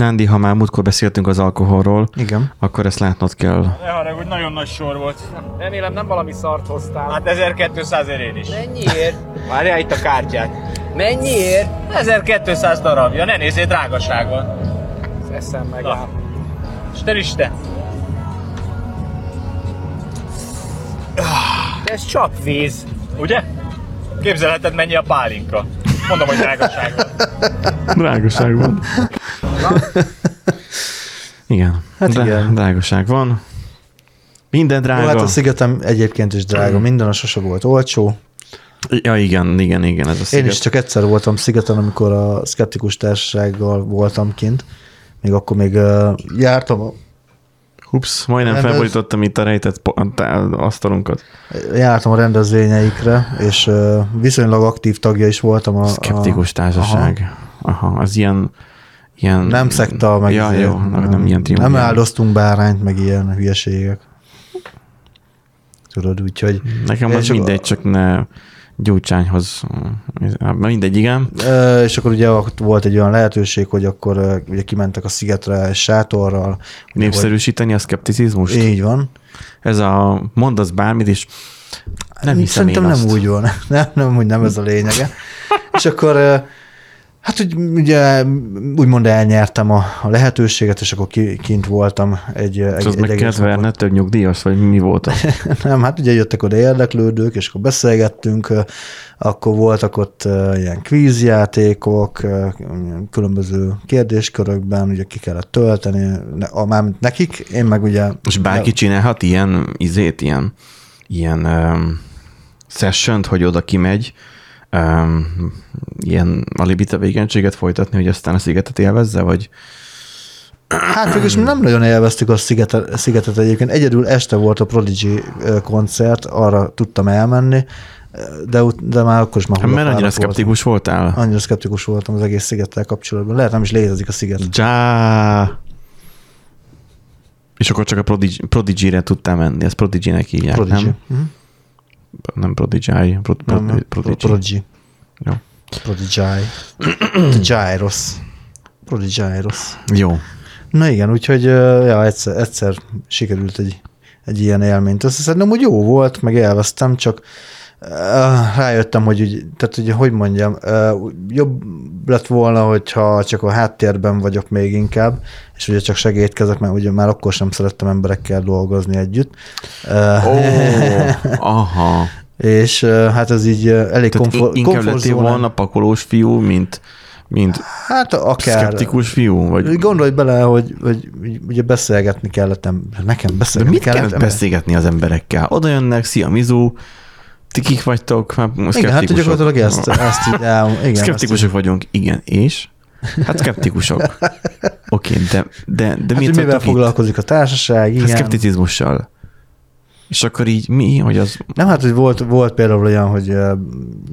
Nándi, ha már múltkor beszéltünk az alkoholról, Igen. akkor ezt látnod kell. Ne haragudj, nagyon nagy sor volt. Remélem nem valami szart hoztál. Hát 1200 én is. Mennyiért? Várjál itt a kártyát. Mennyiért? 1200 darabja, ne nézzél, drágaság van. Eszem meg Na. Isten Isten. De ez csak víz. Ugye? Képzelheted mennyi a pálinka. Mondom, hogy drágaság van. Drágaság van. igen. Hát Drá- igen. Drágaság van. Minden Jó, drága. hát a szigetem egyébként is drága. Minden a sose volt olcsó. Ja, igen, igen, igen, ez a Én sziget. is csak egyszer voltam szigeten, amikor a szkeptikus társasággal voltam kint. Még akkor még uh, jártam, a- Ups, majdnem Nem, ez- felborítottam itt a rejtett asztalunkat. jártam a rendezvényeikre, és uh, viszonylag aktív tagja is voltam. A, Szkeptikus társaság. Aha, az ilyen, ilyen... A, nem szekta, meg Ja, izé, jó, nem, nem ilyen tím. Nem áldoztunk bárányt, meg ilyen hülyeségek. Tudod, úgyhogy Nekem az csak- mindegy, csak ne gyújtsányhoz. Mindegy, igen. Ö, és akkor ugye ott volt egy olyan lehetőség, hogy akkor ugye kimentek a szigetre sátorral. Népszerűsíteni a szkepticizmust? hogy- Így van. Ez a mondasz bármit, és nem hiszem Szerintem nem azt. úgy van. Nem, nem, úgy nem ez a lényege. és akkor hát úgy, ugye úgymond elnyertem a, a lehetőséget, és akkor ki, kint voltam egy, egy, az egy meg napot. ne több nyugdíjas, vagy mi volt az? Nem, hát ugye jöttek oda érdeklődők, és akkor beszélgettünk, akkor voltak ott ilyen kvízjátékok, különböző kérdéskörökben, ugye ki kellett tölteni, ne- mármint nekik, én meg ugye... És bárki csinálhat ilyen izét, ilyen, ilyen um, sessiont, hogy oda kimegy, um, ilyen alibi tevékenységet folytatni, hogy aztán a szigetet élvezze, vagy Hát végülis mi nem nagyon élveztük a szigetet, szigetet egyébként. Egyedül este volt a Prodigy koncert, arra tudtam elmenni, de, de már akkor is már mert annyira voltam. szkeptikus voltál. Annyira szkeptikus voltam az egész szigettel kapcsolatban. Lehet nem is létezik a sziget. Já. És akkor csak a Prodigy, Prodigy-re tudtál menni, ezt Prodigy-nek hívják, Prodigy. nem? Mhm. Nem Prodigy, Pro, pro, Nem. Prodigy. Prodigy. Jó. Prodigy. Gyros. Prodigyros. Jó. Na igen, úgyhogy ja, egyszer, egyszer sikerült egy, egy ilyen élményt összeszednem, hogy jó volt, meg élveztem, csak rájöttem, hogy úgy, tehát ugye, hogy mondjam, jobb lett volna, hogyha csak a háttérben vagyok még inkább, és ugye csak segítkezek, mert ugye már akkor sem szerettem emberekkel dolgozni együtt. Ó, aha. és hát ez így elég Tehát komfort, in- inkább lettél komfortzónán- volna pakolós fiú, mint, mint Hát akár. szkeptikus fiú? Vagy... Gondolj bele, hogy, hogy ugye beszélgetni kellett, em- nekem De beszélgetni mit kellett. kellett beszélgetni az emberekkel? Oda jönnek, szia Mizu, ti kik vagytok? Már Igen, hát gyakorlatilag ezt, ezt így el, igen, Szkeptikusok vagyunk, igen, és? Hát szkeptikusok. Oké, de, de, de Hát, hogy mivel itt? foglalkozik a társaság, Hát igen. szkepticizmussal. És akkor így mi, hogy az... Nem, hát hogy volt, volt például olyan, hogy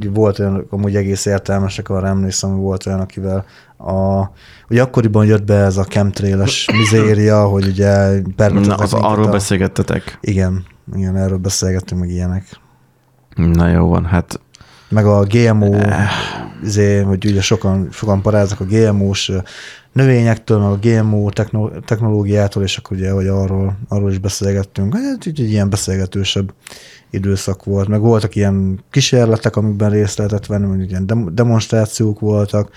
volt olyan, amúgy egész értelmesek, arra emlékszem, hogy volt olyan, akivel a, ugye akkoriban jött be ez a chemtrailes mizéria, hogy ugye Na, az, arról a, beszélgettetek. Igen, igen, erről beszélgettünk, meg ilyenek. Na jó van, hát meg a GMO, Eh. izé, hogy ugye sokan, sokan paráznak a GMO-s növényektől, meg a GMO techno- technológiától, és akkor ugye, hogy arról, arról is beszélgettünk. Hát így egy ilyen beszélgetősebb időszak volt. Meg voltak ilyen kísérletek, amikben részt lehetett venni, mondjuk ilyen dem- demonstrációk voltak,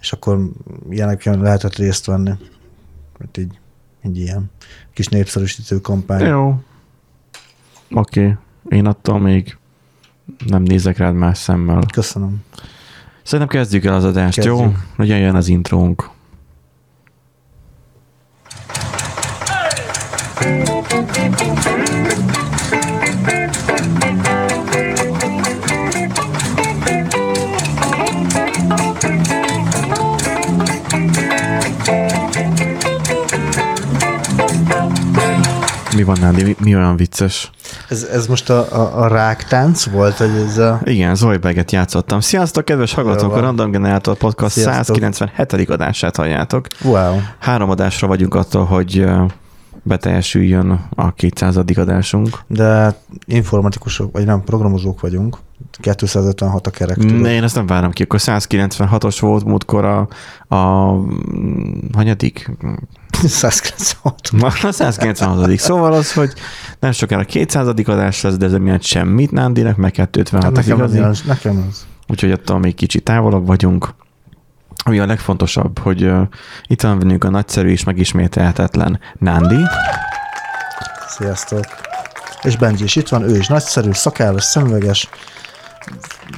és akkor ilyeneken lehetett részt venni. Hát így, így ilyen kis népszerűsítő kampány. jó. Oké, okay. én attól még nem nézek rád más szemmel. Köszönöm. Szerintem kezdjük el az adást, Kezdjük. jó? Legyen jön az intrónk. Mi van Nádi, mi, mi olyan vicces? Ez, ez most a, a, a ráktánc volt, hogy ez a... Igen, Zoidberget játszottam. Sziasztok, kedves hallgatók! A. Random Generator Podcast Sziasztok. 197. adását halljátok. Wow. Három adásra vagyunk attól, hogy beteljesüljön a 200. adásunk. De informatikusok, vagy nem, programozók vagyunk. 256 a kerek. Ne, én ezt nem várom ki. Akkor 196-os volt múltkor a, a hanyadik? 196. Ma a 196 Szóval az, hogy nem sokára 200. adás lesz, de ez miatt semmit Nándinek, meg 256 az Nekem az, igazi. ilyen- nekem az. Úgyhogy attól még kicsit távolabb vagyunk. Ami a legfontosabb, hogy uh, itt van velünk a nagyszerű és megismételhetetlen Nándi. Sziasztok. És Benji is itt van, ő is nagyszerű, szakállas, szemüveges,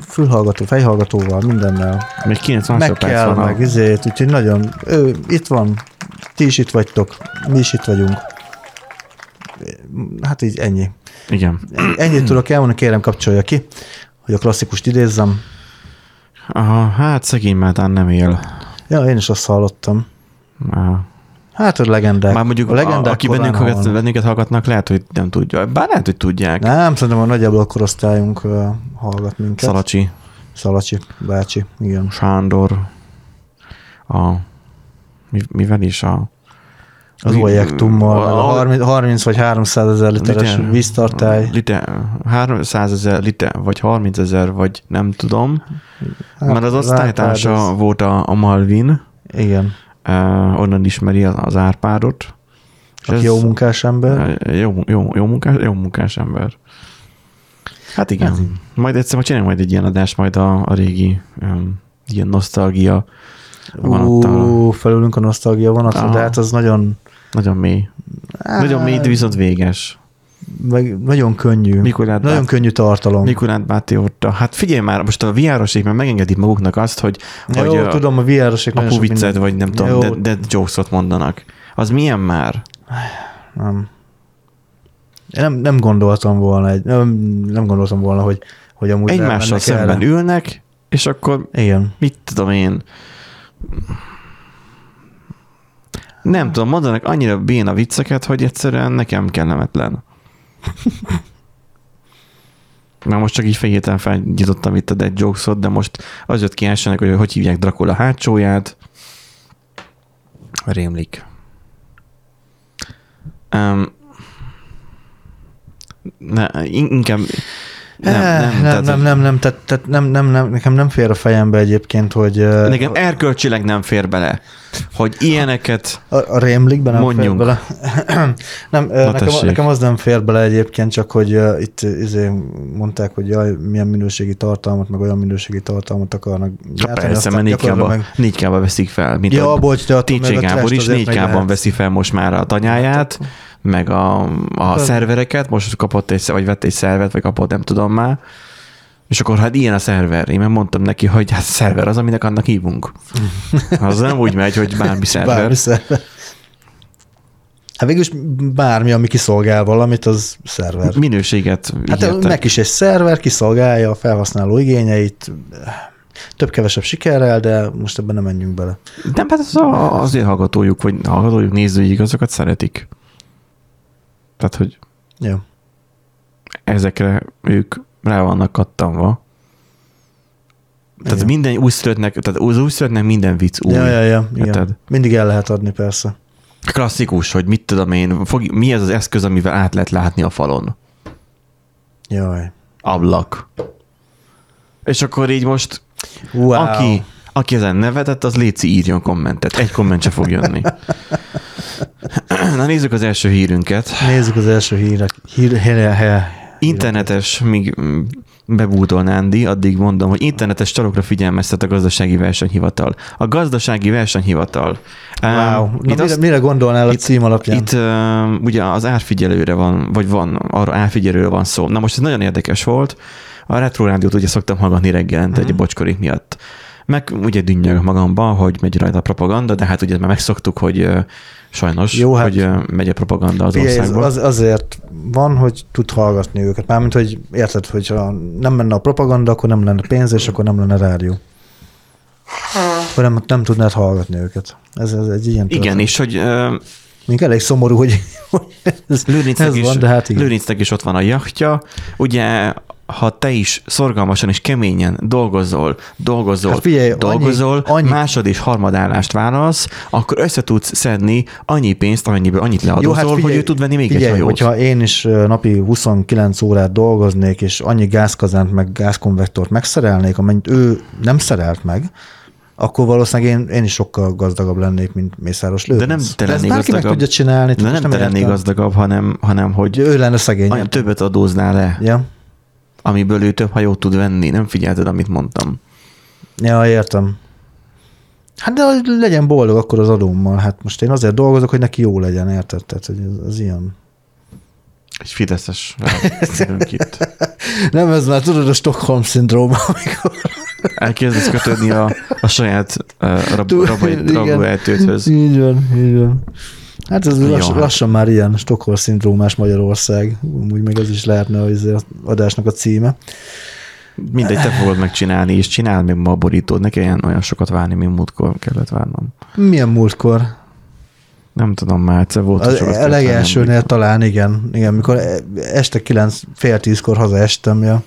fülhallgató, fejhallgatóval, mindennel. Még 9 Meg kell, van. A... meg izét, úgyhogy nagyon, ő itt van, ti is itt vagytok, mi is itt vagyunk. Hát így ennyi. Igen. Ennyit tudok elmondani, kérem kapcsolja ki, hogy a klasszikust idézzem. Aha, hát szegény Mátán nem él. Ja, én is azt hallottam. Aha. Hát a legendák. Már mondjuk, a legendák a, aki bennünk hallgat, bennünket hallgatnak, lehet, hogy nem tudja. Bár lehet, hogy tudják. Nem, szerintem a nagyjából a korosztályunk uh, hallgat minket. Szalacsi, Szalacsi bácsi, igen. Sándor, a, mivel is a... Az Olyektummal, meg a 30, 30 vagy 300 ezer literes Liter- víztartály. Liter, 300 ezer liter, vagy 30 ezer, vagy nem tudom. Hát, Mert az osztálytársa Árpád volt a, a Malvin, az- Igen, uh, onnan ismeri az, az Árpádot. Aki jó munkás ember. Jó, jó, jó, munkás, jó munkás ember. Hát igen. Hát majd egyszer majd csináljunk majd egy ilyen adást, majd a, a régi um, ilyen nosztalgia. Ú, felülünk a nosztalgia vonatra, Aha. de hát az nagyon, Nagyon mély. Nagyon mély, de viszont véges. meg, nagyon könnyű. Mikor nagyon bát- könnyű tartalom. Mikulát Báti óta. Hát figyelj már, most a VR-oség már megengedik maguknak azt, hogy, Jó, hogy a, tudom, a apu sok viccet, vagy nem tudom, Jó, de, de jokesot mondanak. Az milyen már? Nem. Én nem, nem gondoltam volna, egy, nem, nem gondoltam volna, hogy, hogy amúgy Egymással szemben erre. ülnek, és akkor Igen. mit tudom én, nem tudom, mondanak annyira béna vicceket, hogy egyszerűen nekem kellemetlen. Már most csak így fejéten felnyitottam itt a dead jokesot, de most az jött ki elsőnek, hogy hogy hívják Dracula hátsóját. Rémlik. Um, ne, in- inkább nem, nem, nem, tehát, nem, nem, nem, tehát, tehát nem, nem, nem, nekem nem fér a fejembe egyébként, hogy Nekem erkölcsileg nem fér bele, hogy ilyeneket a, a rémlikben nem Mondjunk. fér bele. nem, nekem, tessék. nekem az nem fér bele egyébként, csak hogy uh, itt izé mondták, hogy jaj, milyen minőségi tartalmat, meg olyan minőségi tartalmat akarnak Ja, gyártani, persze, mert 4 gyakorlatilag k 4 k veszik fel. Mint Ja, a bocs, de meg a Gábor is trash-t azért 4 meg k lehet. veszi fel most már a tanyáját, meg a, a Hát- szervereket, most kapott egy, vagy vett egy szervert, vagy kapott, nem tudom már, és akkor hát ilyen a szerver. Én meg mondtam neki, hogy hát szerver az, aminek annak hívunk. Az nem úgy megy, hogy bármi szerver. Bármi szerver. Hát végülis bármi, ami kiszolgál valamit, az szerver. Minőséget Hát ígértek. meg is egy szerver, kiszolgálja a felhasználó igényeit, több-kevesebb sikerrel, de most ebben nem menjünk bele. Nem, hát az a, azért hallgatójuk, vagy hallgatójuk, nézőik, azokat szeretik. Tehát, hogy Jó. ezekre ők rá vannak kattanva. Tehát Igen. minden újszülöttnek, tehát az újszülöttnek minden vicc új. Ja, ja, ja, igen. Mindig el lehet adni, persze. Klasszikus, hogy mit tudom én, fog, mi ez az eszköz, amivel át lehet látni a falon? Jaj. Ablak. És akkor így most, Wow. aki, aki ezen nevetett, az léci írjon kommentet. Egy komment se fog jönni. Na nézzük az első hírünket. Nézzük az első hírek. Hír, hír, hír, Internetes, míg mm, bebútol Nándi, addig mondom, hogy internetes csalókra figyelmeztet a gazdasági versenyhivatal. A gazdasági versenyhivatal. Wow. Um, Na, mire, azt- mire gondolnál a itt- cím alapján? Itt uh, ugye az árfigyelőre van, vagy van, arra árfigyelőre van szó. Na most ez nagyon érdekes volt. A Retro Rádiót ugye szoktam hallgatni reggelente egy bocskorik miatt. Meg ugye dünnyög magamban, hogy megy rajta a propaganda, de hát ugye már megszoktuk, hogy sajnos, Jó, hát- hogy megy a propaganda az országban. az, azért van, hogy tud hallgatni őket. Mármint, hogy érted, hogyha nem menne a propaganda, akkor nem lenne pénz, és akkor nem lenne rádió. Akkor nem, nem tudnád hallgatni őket. Ez, ez egy ilyen Igen, történet. és hogy Még elég szomorú, hogy, hogy ez, Lőrincnek ez is, van, de hát igen. Lőrincnek is ott van a jachtja. Ugye, ha te is szorgalmasan és keményen dolgozol, dolgozol, Hát figyelj, dolgozol, annyi- annyi- másod és harmadállást válasz, akkor össze tudsz szedni annyi pénzt, amennyiből annyit leadózol, hogy ő tud venni még hát figyelj, egy hajót. hogyha én is napi 29 órát dolgoznék, és annyi gázkazánt meg gázkonvektort megszerelnék, amennyit ő nem szerelt meg, akkor valószínűleg én, én is sokkal gazdagabb lennék, mint Mészáros Lőrinc. De nem te De ezt lennél bárki meg gazdagabb. tudja csinálni. De nem te lennél értem. gazdagabb, hanem, hanem hogy ő lenne szegény. olyan többet adóznál le, Ja. amiből ő több hajót tud venni. Nem figyelted, amit mondtam. ja, értem. Hát de legyen boldog akkor az adómmal. Hát most én azért dolgozok, hogy neki jó legyen, érted? Tehát, hogy ez, ez ilyen. Egy fideszes itt. Nem, ez már tudod a Stockholm szindróma, amikor Elkezdesz kötődni a, a saját uh, rab, rabai, igen. rabóejtőthöz. Így van, így van. Hát ez lass, hát. lassan már ilyen Stockholm szindrómás Magyarország. Úgy meg ez is lehetne az adásnak a címe. Mindegy, te fogod megcsinálni, és csinál még ma a borítód. Ne kelljen olyan sokat várni, mint múltkor kellett várnom. Milyen múltkor? Nem tudom, egyszer volt, Az a legelsőnél talán igen. Igen, mikor este kilenc, fél tízkor hazaestem, ja.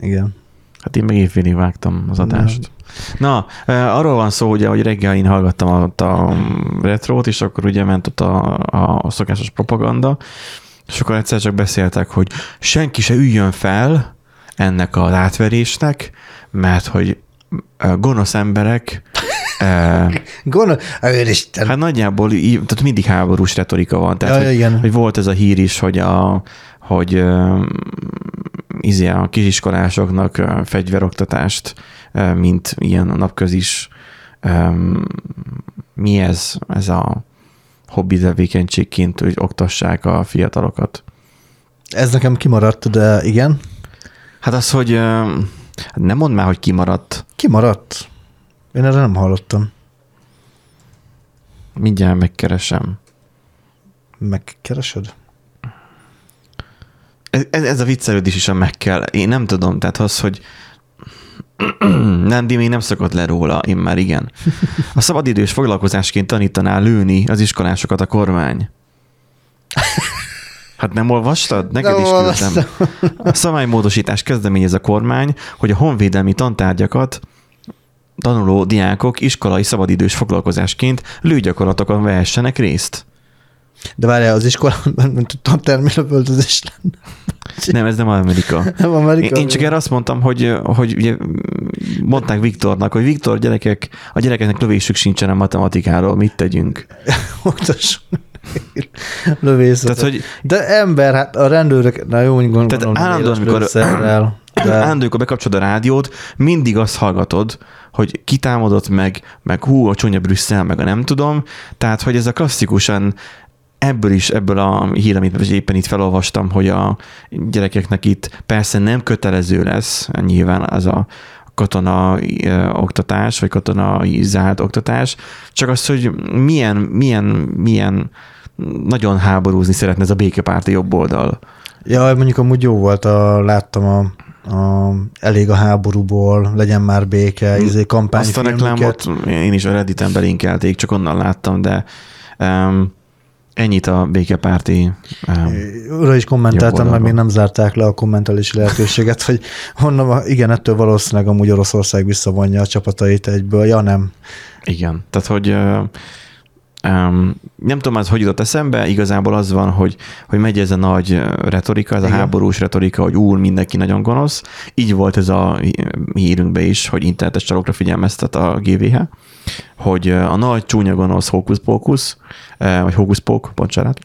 Igen. Hát én meg évfélig vágtam az adást. Na, eh, arról van szó, ugye, hogy reggel én hallgattam ott a retrót, és akkor ugye ment ott a, a szokásos propaganda, és akkor egyszer csak beszéltek, hogy senki se üljön fel ennek az átverésnek, mert hogy gonosz emberek Gondol, Úristen. Hát nagyjából tehát mindig háborús retorika van. Tehát, Ja, hogy, igen. hogy volt ez a hír is, hogy a hogy izé a kisiskolásoknak fegyveroktatást, mint ilyen napközis, um, mi ez, ez a hobbi tevékenységként, hogy oktassák a fiatalokat. Ez nekem kimaradt, de igen. Hát az, hogy hát nem mondd már, hogy kimaradt. Kimaradt. Én erre nem hallottam. Mindjárt megkeresem. Megkeresed? Ez, ez, ez a viccelődés is a meg kell. Én nem tudom, tehát az, hogy nem, Di még nem szokott le róla, én már igen. A szabadidős foglalkozásként tanítaná lőni az iskolásokat a kormány. Hát nem olvastad? Neked Nem is küldtem. A szabálymódosítás kezdeményez a kormány, hogy a honvédelmi tantárgyakat tanuló diákok iskolai szabadidős foglalkozásként lőgyakorlatokon vehessenek részt. De várjál, az iskolában, tantermélövöltözés lenne. Nem, ez nem Amerika. Nem Amerika. Én, én csak erre azt mondtam, hogy, hogy ugye mondták Viktornak, hogy Viktor, gyerekek, a gyerekeknek lövésük sincsen a matematikáról, mit tegyünk? Oktasson lövészetet. Tehát, hogy De ember, hát a rendőrök, na jó, úgy gondolom, Tehát állandóan, amikor- de... de amikor bekapcsolod a rádiót, mindig azt hallgatod, hogy kitámadott meg, meg hú, a csúnya Brüsszel, meg a nem tudom. Tehát, hogy ez a klasszikusan ebből is, ebből a hír, amit éppen itt felolvastam, hogy a gyerekeknek itt persze nem kötelező lesz, nyilván az a katona oktatás, vagy katonai zárt oktatás, csak az, hogy milyen, milyen, milyen nagyon háborúzni szeretne ez a békepárti jobb oldal. ja, mondjuk amúgy jó volt, a, láttam a, a elég a háborúból, legyen már béke, izé Azt a reklámot én is a Redditen belinkelték, csak onnan láttam, de um, ennyit a békepárti um, Ura is kommentáltam, mert még nem zárták le a kommentelési lehetőséget, hogy honnan, igen, ettől valószínűleg amúgy Oroszország visszavonja a csapatait egyből. Ja, nem. Igen, tehát hogy uh, um, nem tudom, ez hogy jutott eszembe, igazából az van, hogy, hogy megy ez a nagy retorika, ez a Igen. háborús retorika, hogy úr, mindenki nagyon gonosz. Így volt ez a hírünkbe is, hogy internetes csalókra figyelmeztet a GVH, hogy a nagy csúnya gonosz hókusz-pókusz, vagy hókusz-pók, bocsánat,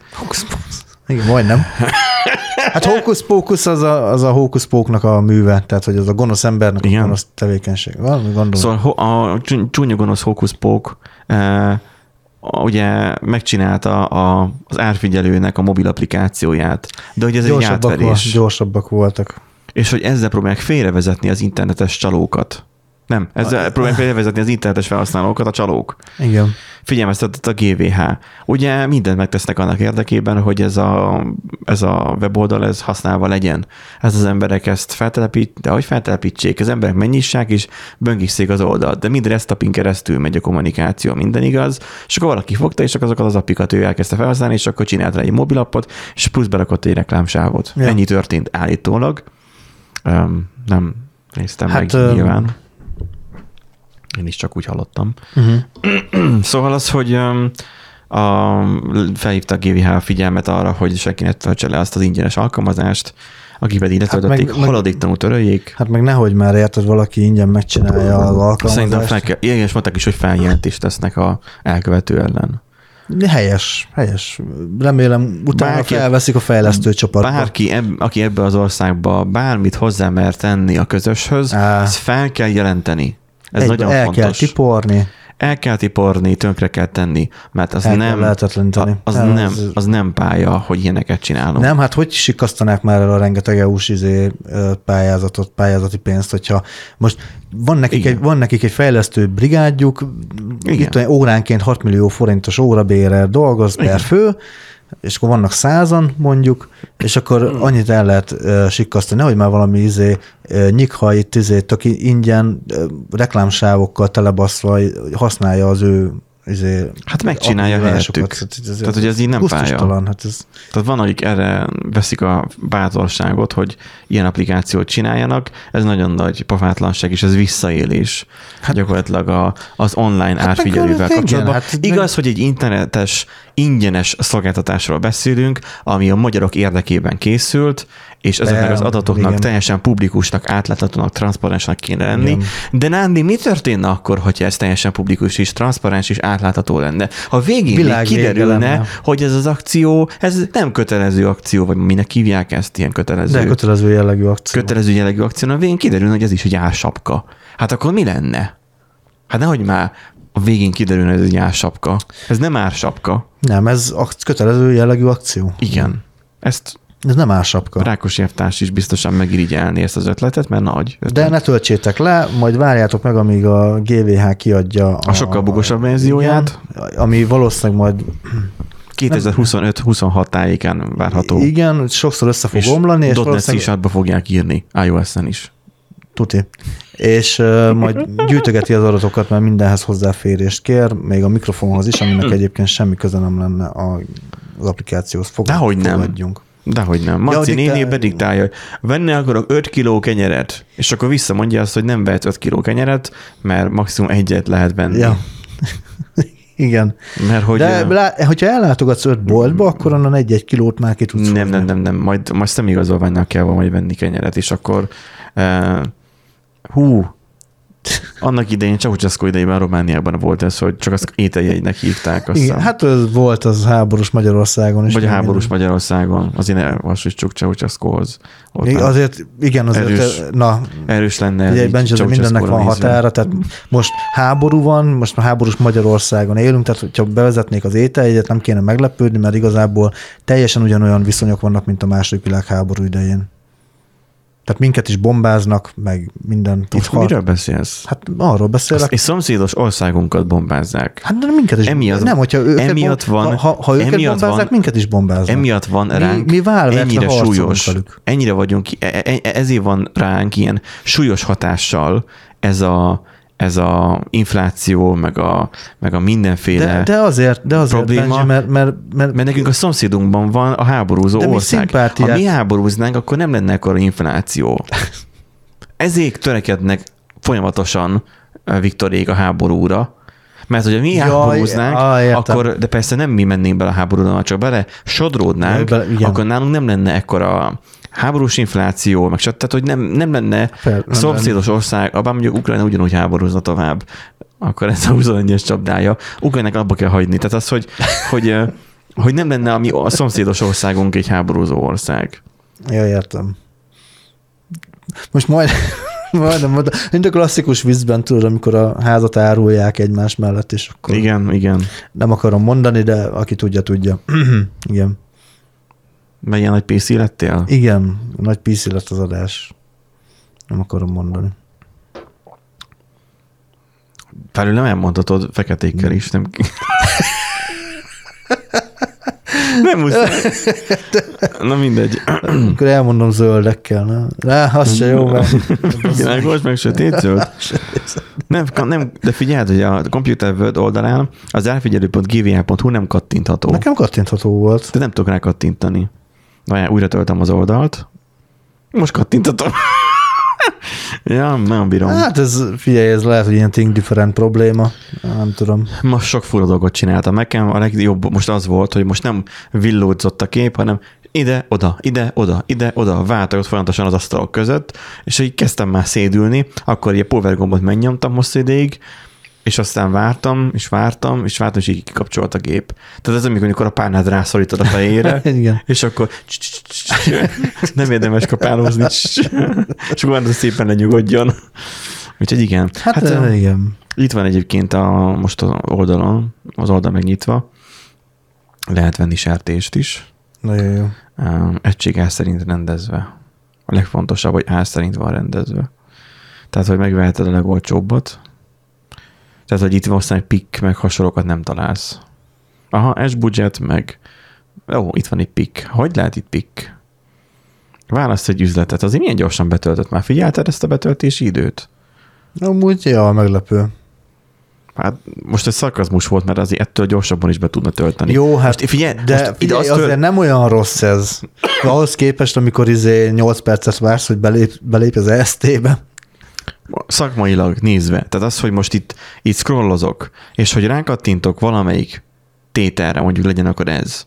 Igen, majdnem. Hát hókusz-pókusz az a, az a hókusz-póknak a műve, tehát hogy az a gonosz embernek Igen. a gonosz tevékenység. Valami gondolom. Szóval a csú- csúnya gonosz hókuszpók e, ugye megcsinálta a, az árfigyelőnek a mobil applikációját, de hogy ez egy gyorsabbak, volt, átverés, gyorsabbak voltak. és hogy ezzel próbálják félrevezetni az internetes csalókat. Nem, ezzel próbálják félrevezetni az internetes felhasználókat a csalók. Igen. figyelmeztetett a GVH. Ugye mindent megtesznek annak érdekében, hogy ez a, ez a weboldal ez használva legyen. Ez az emberek ezt feltelepít, de hogy feltelepítsék, az emberek mennyissák és böngészék az oldalt, de minden resztapin keresztül megy a kommunikáció, minden igaz, és akkor valaki fogta, és akkor azokat az appikat ő elkezdte felhasználni, és akkor csinált rá egy mobilappot, és plusz berakott egy reklámsávot. Ja. Ennyi történt állítólag. Um, nem néztem hát, meg öm, nyilván. Én is csak úgy hallottam. Uh-huh. Szóval az, hogy a, felhívta a GVH figyelmet arra, hogy senki ne töltse le azt az ingyenes alkalmazást, akik pedig letöltötték, meg- hát haladéktalanul töröljék. Hát meg nehogy már érted, valaki ingyen megcsinálja az alkalmazást. Szerintem fel kell, igen, és mondták is, hogy feljelentést tesznek a elkövető ellen. Helyes, helyes. Remélem utána Bárki- felveszik a fejlesztő csapatba. Bárki, eb, aki ebbe az országba bármit hozzá mer tenni a közöshöz, Á. ezt fel kell jelenteni. Ez Egybe nagyon el fontos. kell tiporni, el kell tiporni, tönkre kell tenni, mert az el nem, az, nem, az nem pálya, hogy ilyeneket csinálunk. Nem, hát hogy sikasztanák már el a rengeteg EU-s izé, pályázatot, pályázati pénzt, hogyha most van nekik, Igen. egy, van nekik egy fejlesztő brigádjuk, Igen. itt olyan óránként 6 millió forintos órabérrel dolgoz per Igen. fő, és akkor vannak százan mondjuk, és akkor annyit el lehet uh, sikkasztani, nehogy már valami izé, uh, nyikhajt, izé, tök ingyen uh, reklámsávokkal telebaszva használja az ő izé, Hát megcsinálja helyettük. Hát ez- Tehát, hogy ez így nem pálya. Hát ez, Tehát van, akik erre veszik a bátorságot, hogy ilyen applikációt csináljanak, ez nagyon nagy pofátlanság, és ez visszaélés hát, gyakorlatilag a, az online hát átfigyelővel igen, kapcsolatban. hát Hát meg- Igaz, hogy egy internetes, ingyenes szolgáltatásról beszélünk, ami a magyarok érdekében készült, és ezeknek az adatoknak igen. teljesen publikusnak, átláthatónak, transzparensnek kéne lenni. Igen. De Nándi, mi történne akkor, hogyha ez teljesen publikus és transzparens és átlátható lenne? Ha végén Világ kiderülne, lenne. hogy ez az akció, ez nem kötelező akció, vagy minek hívják ezt ilyen kötelező. de kötelező jellegű akció. kötelező jellegű akció, a végén kiderülne, hogy ez is egy álsapka. Hát akkor mi lenne? Hát nehogy már a végén kiderülne, hogy ez egy álsapka. Ez nem ársapka. Nem, ez ak- kötelező jellegű akció. Igen. Ezt Ez nem ársapka. Rákos Évtárs is biztosan megirigyelni ezt az ötletet, mert nagy ötlet. De ne töltsétek le, majd várjátok meg, amíg a GVH kiadja A sokkal bugosabb verzióját. Ami valószínűleg majd 2025-26 tájékán várható. igen, sokszor össze fog és omlani, és valószínűleg c fogják írni, iOS-en is. tuti. És uh, majd gyűjtögeti az adatokat, mert mindenhez hozzáférést kér, még a mikrofonhoz is, aminek egyébként semmi köze nem lenne a, az applikációhoz. Fog, Dehogy nem. fogadjunk. Dehogy nem. Maci Ja, néni diktál- bediktálja, venni akarok 5 kiló kenyeret, és akkor visszamondja azt, hogy nem vehet 5 kiló kenyeret, mert maximum egyet lehet venni. Ja. Igen. Mert hogy... De lá, hogyha ellátogatsz öt boltba, akkor onnan egy-egy kilót már ki tudsz nem, nem, nem, nem, majd, majd szemigazolványnak kell majd venni kenyeret, és akkor uh, hú, annak idején, Ceausescu idejében Romániában volt ez, hogy csak azt ételjegynek hívták. Azt Igen, hát ez volt az háborús Magyarországon is. Vagy háborús minden. Magyarországon, azért ne hasonlítsuk Ceausescuhoz. Azért, igen, azért, Erős. na, erős lenne. ugye Benji, mindennek van határa, tehát most háború van, most már háborús Magyarországon élünk, tehát hogyha bevezetnék az ételjegyet, nem kéne meglepődni, mert igazából teljesen ugyanolyan viszonyok vannak, mint a második világháború idején. Tehát minket is bombáznak, meg minden. Itt har- miről beszélsz? Hát arról beszélek. És szomszédos országunkat bombázzák. Hát de minket is. Emiatt- nem, hogyha őket emiatt bom- van- ha, ha őket emiatt bombázzák, van- minket is bombáznak. Emiatt van Mi- ránk mi válvetve ennyire súlyos, velük. ennyire vagyunk, e- e- ezért van ránk ilyen súlyos hatással ez a, ez a infláció, meg a, meg a mindenféle, de, de azért, de azért probléma, Benji, mert, mert, mert, mert nekünk a szomszédunkban van a háborúzó De mi ország. szimpátiát- Ha mi háborúznánk, akkor nem lenne akkor infláció. Ezért törekednek folyamatosan eh, Viktorék a háborúra, mert hogyha mi Jaj, háborúznánk, á, értem. akkor, de persze nem mi mennénk bele a háborúba, hanem csak bele sodródnánk, Jaj, bele- igen. akkor nálunk nem lenne ekkora háborús infláció, meg stb. Tehát, hogy nem, nem lenne Fel- nem szomszédos ország, abban mondjuk Ukrajna ugyanúgy háborúzna tovább, akkor ez a 21-es csapdája. Ukrajnának abba kell hagyni. Tehát az, hogy, hogy, hogy nem lenne a, mi, a szomszédos országunk egy háborúzó ország. Ja, értem. Most majd, majdnem mondom, mint a klasszikus vízben, tudod, amikor a házat árulják egymás mellett, és akkor Igen, igen. nem akarom mondani, de aki tudja, tudja. Igen. Mert ilyen nagy PC lettél? Igen, nagy PC lett az adás. Nem akarom mondani. Felül nem elmondhatod feketékkel is, nem? Nem muszáj. Na mindegy. Akkor elmondom zöldekkel, na. Rá, az se jó, mert Világos, meg sötét zöld. Nem, nem, de figyeld, hogy a Computer World oldalán az elfigyelő.gva.hu nem kattintható. nekem kattintható volt. De nem tudok rá kattintani. Várjál, újra töltöm az oldalt. Most kattinthatom. ja, nem bírom. Hát ez, figyelj, ez lehet, hogy ilyen think different probléma. Nem tudom. Most sok fura dolgot csináltam. Nekem a legjobb most az volt, hogy most nem villódzott a kép, hanem ide, oda, ide, oda, ide, oda, változott folyamatosan az asztalok között, és így kezdtem már szédülni, akkor ilyen power gombot megnyomtam hosszú ideig, és aztán vártam, és vártam, és vártam, és így kikapcsolt a gép. Tehát ez amikor, amikor a párnád rászorítod a fejére, és akkor nem érdemes kapálózni, és akkor szépen lenyugodjon. Úgyhogy igen. Hát, hát ö, igen. itt van egyébként a, most az oldalon, az oldal megnyitva, lehet venni sertést is, Nagyon jó. egység szerint rendezve. A legfontosabb, hogy ár szerint van rendezve. Tehát, hogy megveheted a legolcsóbbat. Tehát, hogy itt egy pick, meg hasonlókat nem találsz. Aha, S budget, meg ó, itt van egy pick. Hogy lehet itt pick? Választ egy üzletet. Azért milyen gyorsan betöltött már? Figyelted ezt a betöltési időt? Amúgy, ja, meglepő. Hát most ez szarkazmus volt, mert azért ettől gyorsabban is be tudna tölteni. Jó, hát most figyelj, de most figyelj, azt azért tölt- nem olyan rossz ez. Ahhoz képest, amikor izé 8 percet vársz, hogy belép, belépj az EST-be. Szakmailag nézve, tehát az, hogy most itt, itt scrollozok, és hogy rákattintok valamelyik tételre, mondjuk legyen akkor ez,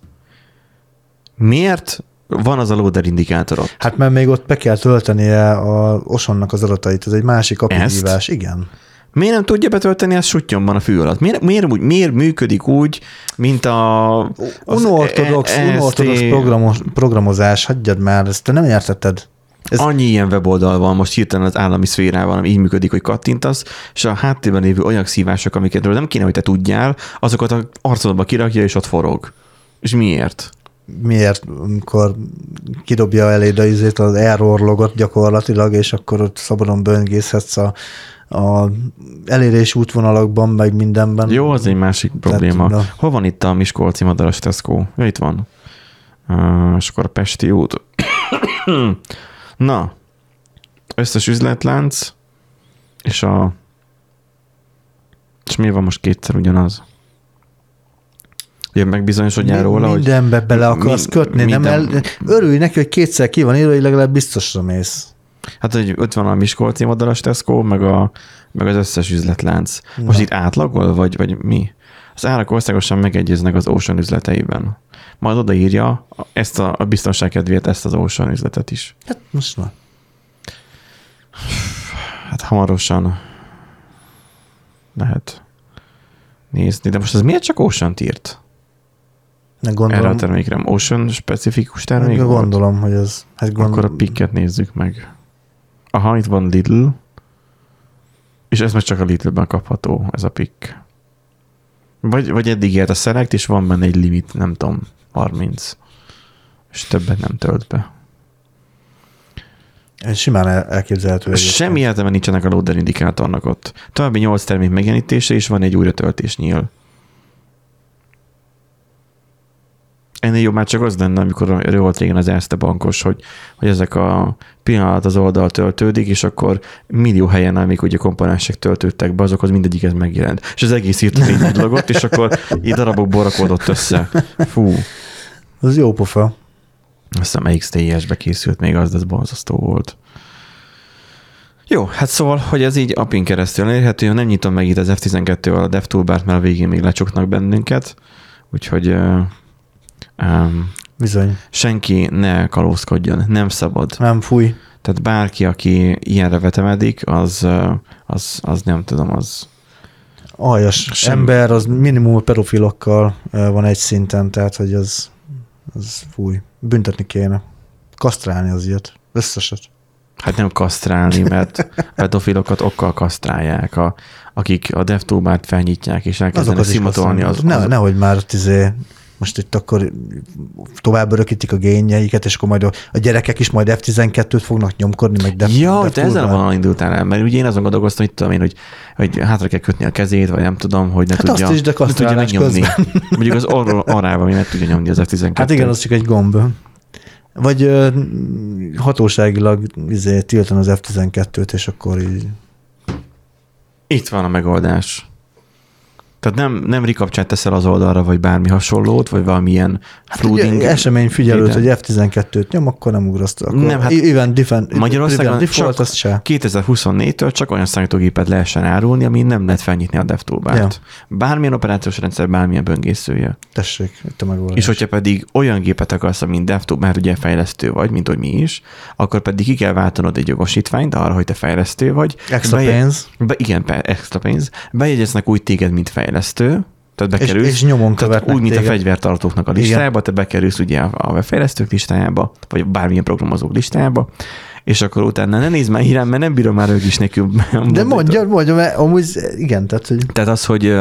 miért van az a loader indikátor ott? Hát mert még ott be kell töltenie a Osonnak az adatait, ez egy másik apihívás, igen. Miért nem tudja betölteni ezt sutyomban a fű alatt? Miért, miért, úgy, miért működik úgy, mint a... Unortodox, unortodox programos, programozás, hagyjad már, ezt te nem értetted. Ez, Annyi ilyen weboldal van most hirtelen az állami szférában, ami így működik, hogy kattintasz, és a háttérben lévő olyan szívások, amiket nem kéne, hogy te tudjál, azokat a arcodba kirakja, és ott forog. És miért? miért, amikor kidobja eléd a izét, az error logot gyakorlatilag, és akkor ott szabadon böngészhetsz a, a elérés útvonalakban, meg mindenben. Jó, az egy másik probléma. na. Hol van itt a Miskolci Madaras Tesco? Ja, itt van. Uh, és akkor a Pesti út. Na, összes üzletlánc, és a... És mi van most kétszer ugyanaz? Ugye megbizonyosodjál róla, hogy Mindenbe bele akarsz Min- kötni, nem el, minden- örülj neki, hogy kétszer ki van írva, hogy legalább biztosra mész. Hát, hogy ott van a Miskolci Madaras Tesco, meg, a, meg az összes üzletlánc. Most Na. itt átlagol, vagy, vagy mi? Az árak országosan megegyeznek az Ocean üzleteiben. Majd odaírja ezt a, a biztonság kedvéért ezt az Ocean üzletet is. Hát most na. Hát hamarosan lehet nézni. De most ez miért csak Ocean írt? Ne Erre a gondolom, termékre. Ocean specifikus hát termék volt? gondolom, hogy ez... Hát Akkor a gondolom, pikket nézzük meg. Aha, itt van Lidl. És ez most csak a Lidl-ben kapható, ez a pick. Vagy, vagy eddig élt a Select, és van benne egy limit, nem tudom, 30. És többet nem tölt be. ez simán el- elképzelhető. Semmi értelme nincsenek a loader indikátornak ott. További 8 termék megjelenítése, és van egy újratöltés nyíl. Ennél jobb már csak az lenne, amikor volt régen az Erste bankos, hogy, hogy ezek a pillanat az oldal töltődik, és akkor millió helyen, amik ugye komponensek töltődtek be, azokhoz mindegyik ez megjelent. És az egész hirtelen így villogott, és akkor így darabokból rakódott össze. Fú, Az jó pofa. azt hiszem XTS-be készült még az, de ez borzasztó volt. Jó, hát szóval, hogy ez így apin keresztül elérhető, nem nyitom meg itt az F12-vel a DevToolbart, mert a végén még lecsuknak bennünket, úgyhogy um, Bizony. senki ne kalózkodjon, nem szabad. Nem fúj. Tehát bárki, aki ilyenre vetemedik, az, az, az nem tudom, az Aljas Sem- ember, az minimum pedofilokkal van egy szinten, tehát hogy az, az fúj. Büntetni kéne. Kasztrálni az ilyet. Összeset. Hát nem kasztrálni, mert pedofilokat okkal kasztrálják, a, akik a DevToolbart felnyitják, és elkezdenek az szimatolni. Az, az, ne, nehogy már tizé most itt akkor tovább örökítik a génjeiket, és akkor majd a, gyerekek is majd F12-t fognak nyomkodni, meg de, Ja, hogy te ezzel a vonalon indultál el, mert ugye én azon gondolkoztam, hogy tudom én, hogy, hogy hátra kell kötni a kezét, vagy nem tudom, hogy ne Hát tudja, azt is, de ne tudja megnyomni. Mondjuk az orról, orrával, ami meg tudja nyomni az F12. Hát igen, az csak egy gomb. Vagy ö, hatóságilag izé, tiltan az F12-t, és akkor így... Itt van a megoldás. Tehát nem, nem rikapcsát teszel az oldalra, vagy bármi hasonlót, vagy valamilyen Hát flooding. ugye, esemény figyelőt, hogy F12-t nyom, akkor nem ugraszt. Akkor Nem, hát even defend, Magyarországon default, csak se. 2024-től csak olyan számítógépet lehessen árulni, ami nem lehet felnyitni a DevToolbart. Bármilyen operációs rendszer, bármilyen böngészője. Tessék, itt a megoldás. És hogyha pedig olyan gépet akarsz, mint DevTool, mert ugye fejlesztő vagy, mint hogy mi is, akkor pedig ki kell váltanod egy jogosítványt arra, hogy te fejlesztő vagy. Extra Beje- pénz. Be, igen, extra pénz. Bejegyeznek úgy téged, mint fejlesztő, tehát És- bekerülsz. és nyomon tehát követnek Úgy, mint a téged. fegyvertartóknak a listájába, te bekerülsz ugye a a webfejlesztők listájába, vagy bármilyen programozók listájába, és akkor utána ne nézd már hírám, mert nem bírom már ők is nélkül. De mondja, mondja, mert amúgy igen, tehát, hogy Tehát az, hogy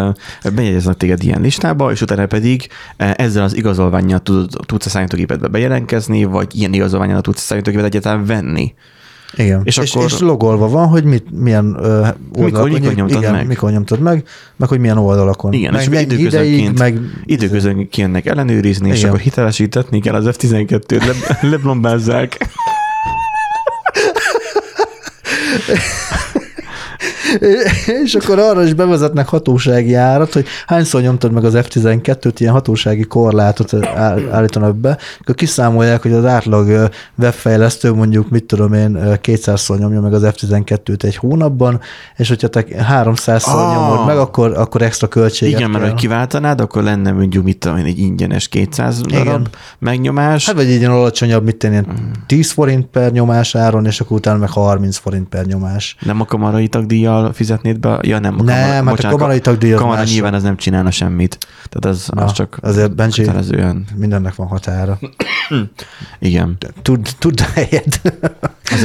bejegyeznek téged ilyen listába, és utána pedig ezzel az igazolványjal tud, tudsz a számítógépedbe bejelentkezni, vagy ilyen igazolványjal tudsz a számítógépet egyáltalán venni. Igen. És És, akkor- és, és logolva van, hogy mit, milyen ö, oldalakon, mikor nyomtad igen, meg. mikor nyomtad meg, meg hogy milyen oldalakon. Igen, meg és mennyi időközönként, meg időközönként ellenőrizni, és Igen. akkor hitelesítetni kell az F12-t, le, leblombázzák. és akkor arra is bevezetnek hatósági árat, hogy hányszor nyomtad meg az F12-t, ilyen hatósági korlátot áll- állítanak be, akkor kiszámolják, hogy az átlag webfejlesztő mondjuk, mit tudom én, ö, 200-szor nyomja meg az F12-t egy hónapban, és hogyha te 300-szor Ah. nyomod meg, akkor, akkor extra költséget Igen, mert hogy kiváltanád, akkor lenne mondjuk, mit tudom én, egy ingyenes 200 Igen. darab megnyomás. Hát vagy egy ilyen alacsonyabb, mit Mm. ilyen 10 forint per nyomás áron, és akkor utána meg 30 forint per nyomás. Nem a kamarai tagdíjjal fizetnéd be? Ja, nem. A Nem, hát a kamarai tagdíj az kamara nyilván az nem csinálna semmit. Tehát az, Na, az csak azért Benji- kötelezően. Mindennek van határa. Igen. Tud, tud helyet. Az,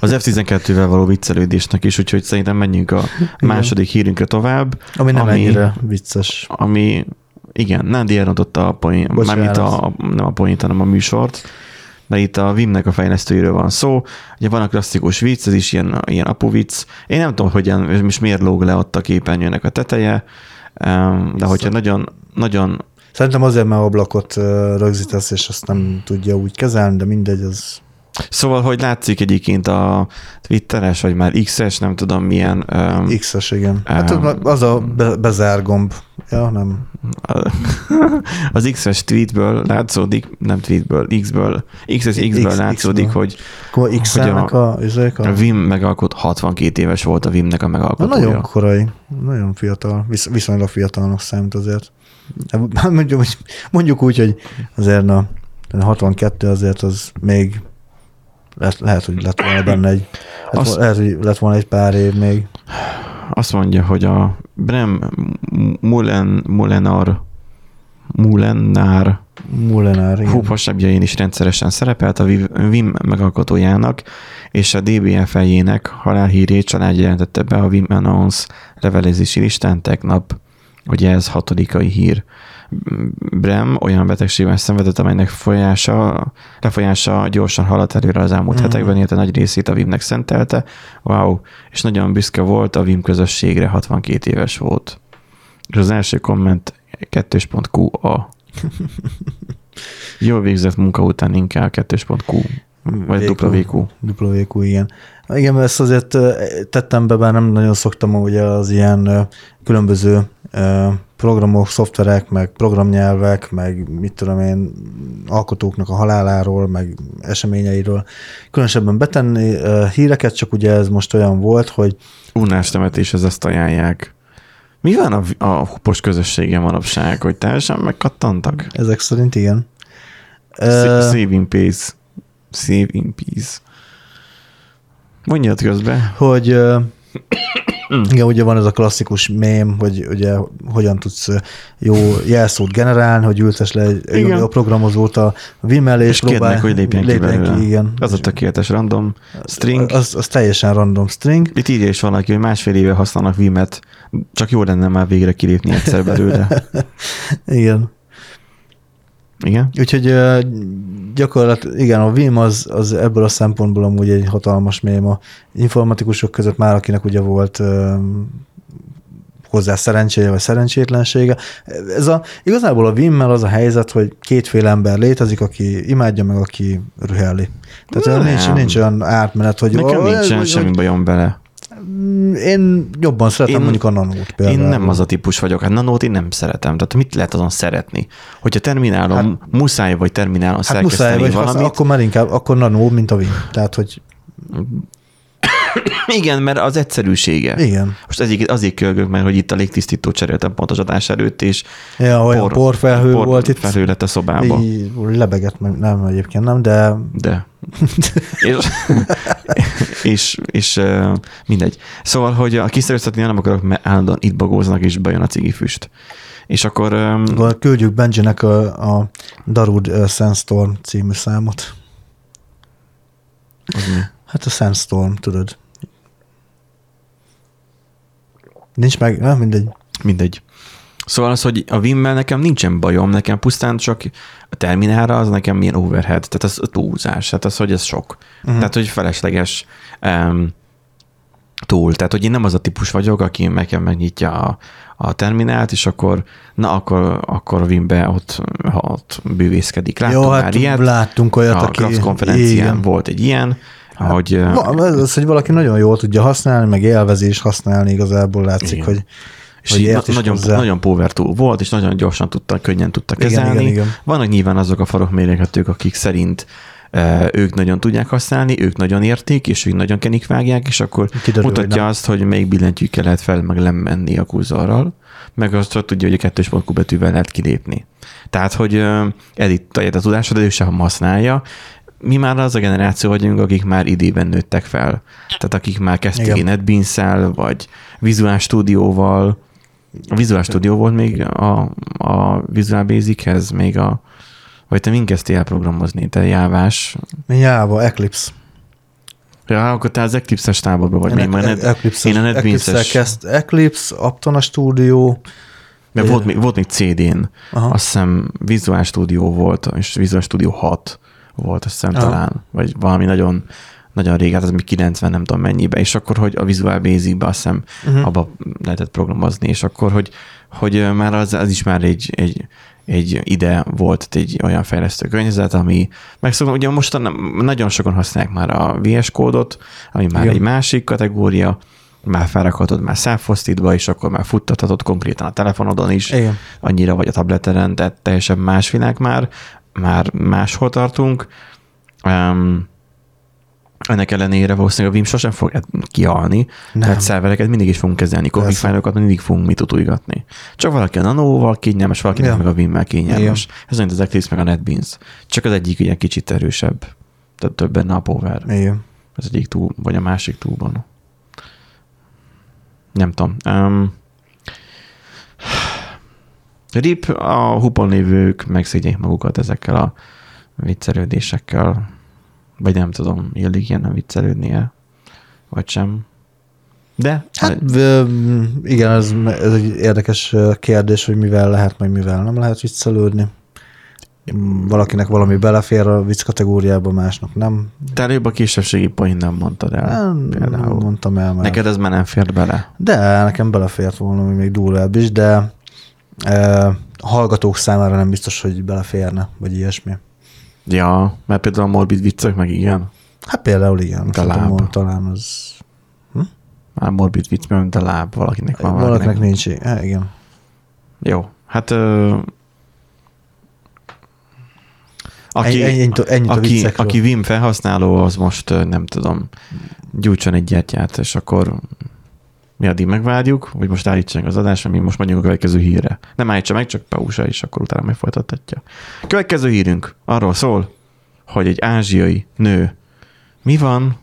az F12-vel való viccelődésnek is, úgyhogy szerintem menjünk a második hírünkre tovább. Ami nem ami, ennyire vicces. Ami, igen, Nádi elrontotta a poén, Bocsánat. mármint a, nem a poént, hanem a műsort, mert itt a Vimnek a fejlesztőiről van szó. Ugye van a klasszikus vicc, ez is ilyen, ilyen apu vicc. Én nem tudom, hogyan, és miért lóg le ott a képernyőnek a teteje, de hogyha nagyon, nagyon Szerintem azért, mert ablakot rögzítesz, és azt nem tudja úgy kezelni, de mindegy, az Szóval, hogy látszik egyébként a Twitteres, vagy már X-es, nem tudom milyen, um, X-es, igen. Hát Um, az- az a be, bezár gomb. Ja, nem. az X-es tweetből látszódik, nem tweetből, X-ből, X-es X-ből X- látszódik, X-ből. hogy Akkor X-elnek a, izék a, a Vim megalkot 62 éves volt a Vimnek a Na, megalkotója. nagyon korai, nagyon fiatal, visz, viszonylag fiatalnak számít azért. Hát Mondjuk, mondjuk úgy, hogy azért na, 62 azért az még lehet, lehet hogy lett volna benne egy, lehet, Azt... lehet, hogy lett volna egy pár év még. Azt mondja, hogy a Brem Mulen, Mulenar Mulenár Mullenár, igen. hópasabjain is rendszeresen szerepelt a Vim megalkotójának, és a DBFL-jének halálhírét családja jelentette be a Vim Announce levelezési listán tegnap. Ugye ez hatodikai hír. Brem olyan betegségben szenvedett, amelynek folyása, lefolyása gyorsan haladt előre az elmúlt mm. hetekben, illetve nagy részét a Vimnek szentelte. Wow, és nagyon büszke volt a Vim közösségre, 62 éves volt. És az első komment 2.qa. Jól végzett munka után inkább 2.q. Vagy. WQ. WQ, igen. Igen, ezt azért tettem be, bár nem nagyon szoktam ugye az ilyen különböző programok, szoftverek, meg programnyelvek, meg mit tudom én, alkotóknak a haláláról, meg eseményeiről különösebben betenni híreket, csak ugye ez most olyan volt, hogy Unás temetéshez ezt ajánlják. Mi van a, a hupos közösségen manapság, hogy teljesen megkattantak? ezek szerint igen. Save in peace. Save in peace. Mondjad közben. hogy ö, igen, ugye van ez a klasszikus mém, hogy ugye hogyan tudsz jó jelszót generálni, hogy ültes le egy, jó programozót a Vim elé, És kérnek, hogy lépjen ki belőle. ki, igen. Az a tökéletes random string. Az, az teljesen random string. Itt írja is valaki, hogy másfél éve használnak Vimet, csak jó lenne már végre kilépni egyszer belőle. Igen. Igen? Úgyhogy ö, gyakorlatilag, igen, a Vim az, az ebből a szempontból amúgy egy hatalmas mém a informatikusok között már, akinek ugye volt hozzá szerencséje vagy szerencsétlensége. Ez a, igazából a Vimmel az a helyzet, hogy kétféle ember létezik, aki imádja meg, aki rühelli. Tehát Nem. nincs, nincs olyan átmenet, hogy Nekem "Ó, nincsen hogy- semmi bajom bele. Én jobban szeretem Én- mondjuk a nanót Én például. nem az a típus vagyok. Hát nanót én nem szeretem. Tehát mit lehet azon szeretni? Hogyha terminálon, hát, muszáj vagy terminálon Hát szerkeszteni muszáj, vagy valamit, akkor már inkább, akkor nanó, mint a Vim. Tehát, hogy igen, mert az egyszerűsége. igen. Most egyik, azért kölgök, mert hogy itt a légtisztító cseréltem pont az adás előtt, és Ja, olyan por, porfelhő por, volt itt. felhő lett a szobába. Így lebegett, meg nem egyébként nem, de De. és, és, és mindegy. Szóval, hogy a kiszerőztetni nem akarok, mert állandóan itt bagóznak, és bejön a cigifüst. És akkor akkor küldjük Benjinek a, a Darud Sandstorm című számot. az mi? Hát a Sandstorm, tudod. Nincs meg, nem, mindegy. mindegy. Szóval az, hogy a Vimmel nekem nincsen bajom, nekem pusztán csak a terminálra az nekem milyen overhead, tehát az túlzás, tehát az, hogy ez sok. Uh-huh. Tehát, hogy felesleges um, túl. Tehát, hogy én nem az a típus vagyok, aki nekem megnyitja a, a terminált, és akkor, na, akkor, akkor a Vimbe ott, ha ott bűvészkedik. Láttam Jó, hát ilyet. láttunk olyat, a aki... Konferencián igen. volt egy ilyen, hogy ö, Va- Az, hogy valaki nagyon jól tudja használni, meg élvezi és használni, igazából látszik, Igen. hogy, és hogy így nagyon, hozzá. nagyon power tool volt, és nagyon gyorsan tudta, könnyen tudta Igen, kezelni. igen, igen. Vannak nyilván azok a farokmérhetők, akik szerint e, ők nagyon tudják használni, ők nagyon értik, és ők nagyon kenikvágják, és akkor Kiderül, hogy mutatja nem. azt, hogy melyik billentyűkkel lehet fel, meg lemenni a kurzorral, meg azt hogy tudja, hogy a kettős pontú betűvel lehet kilépni. Tehát, hogy uh, editálja a tudásod, de ő sem használja. Mi már az a generáció vagyunk, akik már idében nőttek fel. Tehát akik már kezdték Igen. netbeans vagy Visual Studio-val. A Visual Studio volt még a, a Visual Basic-hez, még a vagy te mind kezdtél programozni, te jávás. Jáva, Eclipse. Ja, akkor te az Eclipse-es táborban vagy. Én, net, Eclipse, én a Eclipse NetBeans-es, kezd Eclipse, Aptona Studio, mert volt, még- volt még CD-n, Aha. azt hiszem Visual Studio volt, és Visual Studio 6 volt, azt hiszem Aha. talán, vagy valami nagyon, nagyon rég, hát az még 90 nem tudom mennyibe, és akkor, hogy a Visual Basic-be azt hiszem Mhm. abba lehetett programozni, és akkor, hogy, hogy már az, az is már egy, egy, egy ide volt egy olyan fejlesztő környezet, ami megszokom, ugye most nagyon sokan használják már a VS kódot, ami már Igen. egy másik kategória, már felrakhatod már self és akkor már futtathatod konkrétan a telefonodon is, Igen. annyira vagy a tableteren, tehát teljesen más világ már, már máshol tartunk. Um, ennek ellenére valószínűleg a Vim sosem fog kialni, nem. Tehát szervereket mindig is fogunk kezelni, config fájlokat mindig fogunk mit utújgatni. Csak valaki a Nano-val kényelmes, valakinek Ja. meg a Vimmel kényelmes. Ez olyan, az Eclipse meg a NetBeans. Csak az egyik ilyen kicsit erősebb. Tehát több benne a power. Igen. Az egyik túl, vagy a másik túlban. Nem tudom. Um, RIP a hupon lévők megszégyenik magukat ezekkel a viccelődésekkel. Vagy nem tudom, illik ilyen viccelődnie, vagy sem. De Hát v- igen, ez, ez egy érdekes kérdés, hogy mivel lehet, meg mivel nem lehet viccelődni. Valakinek valami belefér a vicc kategóriába, másnak nem. te előbb a kisebbségi point nem mondtad el. Nem, például. mondtam el már. Neked ez már nem fér bele. De nekem belefért volna még durvább is, de e, hallgatók számára nem biztos, hogy beleférne, vagy ilyesmi. Ja, mert például a morbid viccek meg igen. Hát például igen. De Szerintem láb. Talán az Már morbid vicc, mert a láb valakinek van. valakinek nincs. Hát, igen. Jó, hát ö, aki, Ennyi- ennyit a aki, aki Vim felhasználó, az most nem tudom, gyújtson egy gyertyát, és akkor mi addig megvárjuk, hogy most állítsák az adást, mi most megyünk a következő hírre. Nem állítsa meg, csak pausa, és akkor utána meg folytatja. Következő hírünk arról szól, hogy egy ázsiai nő. Mi van?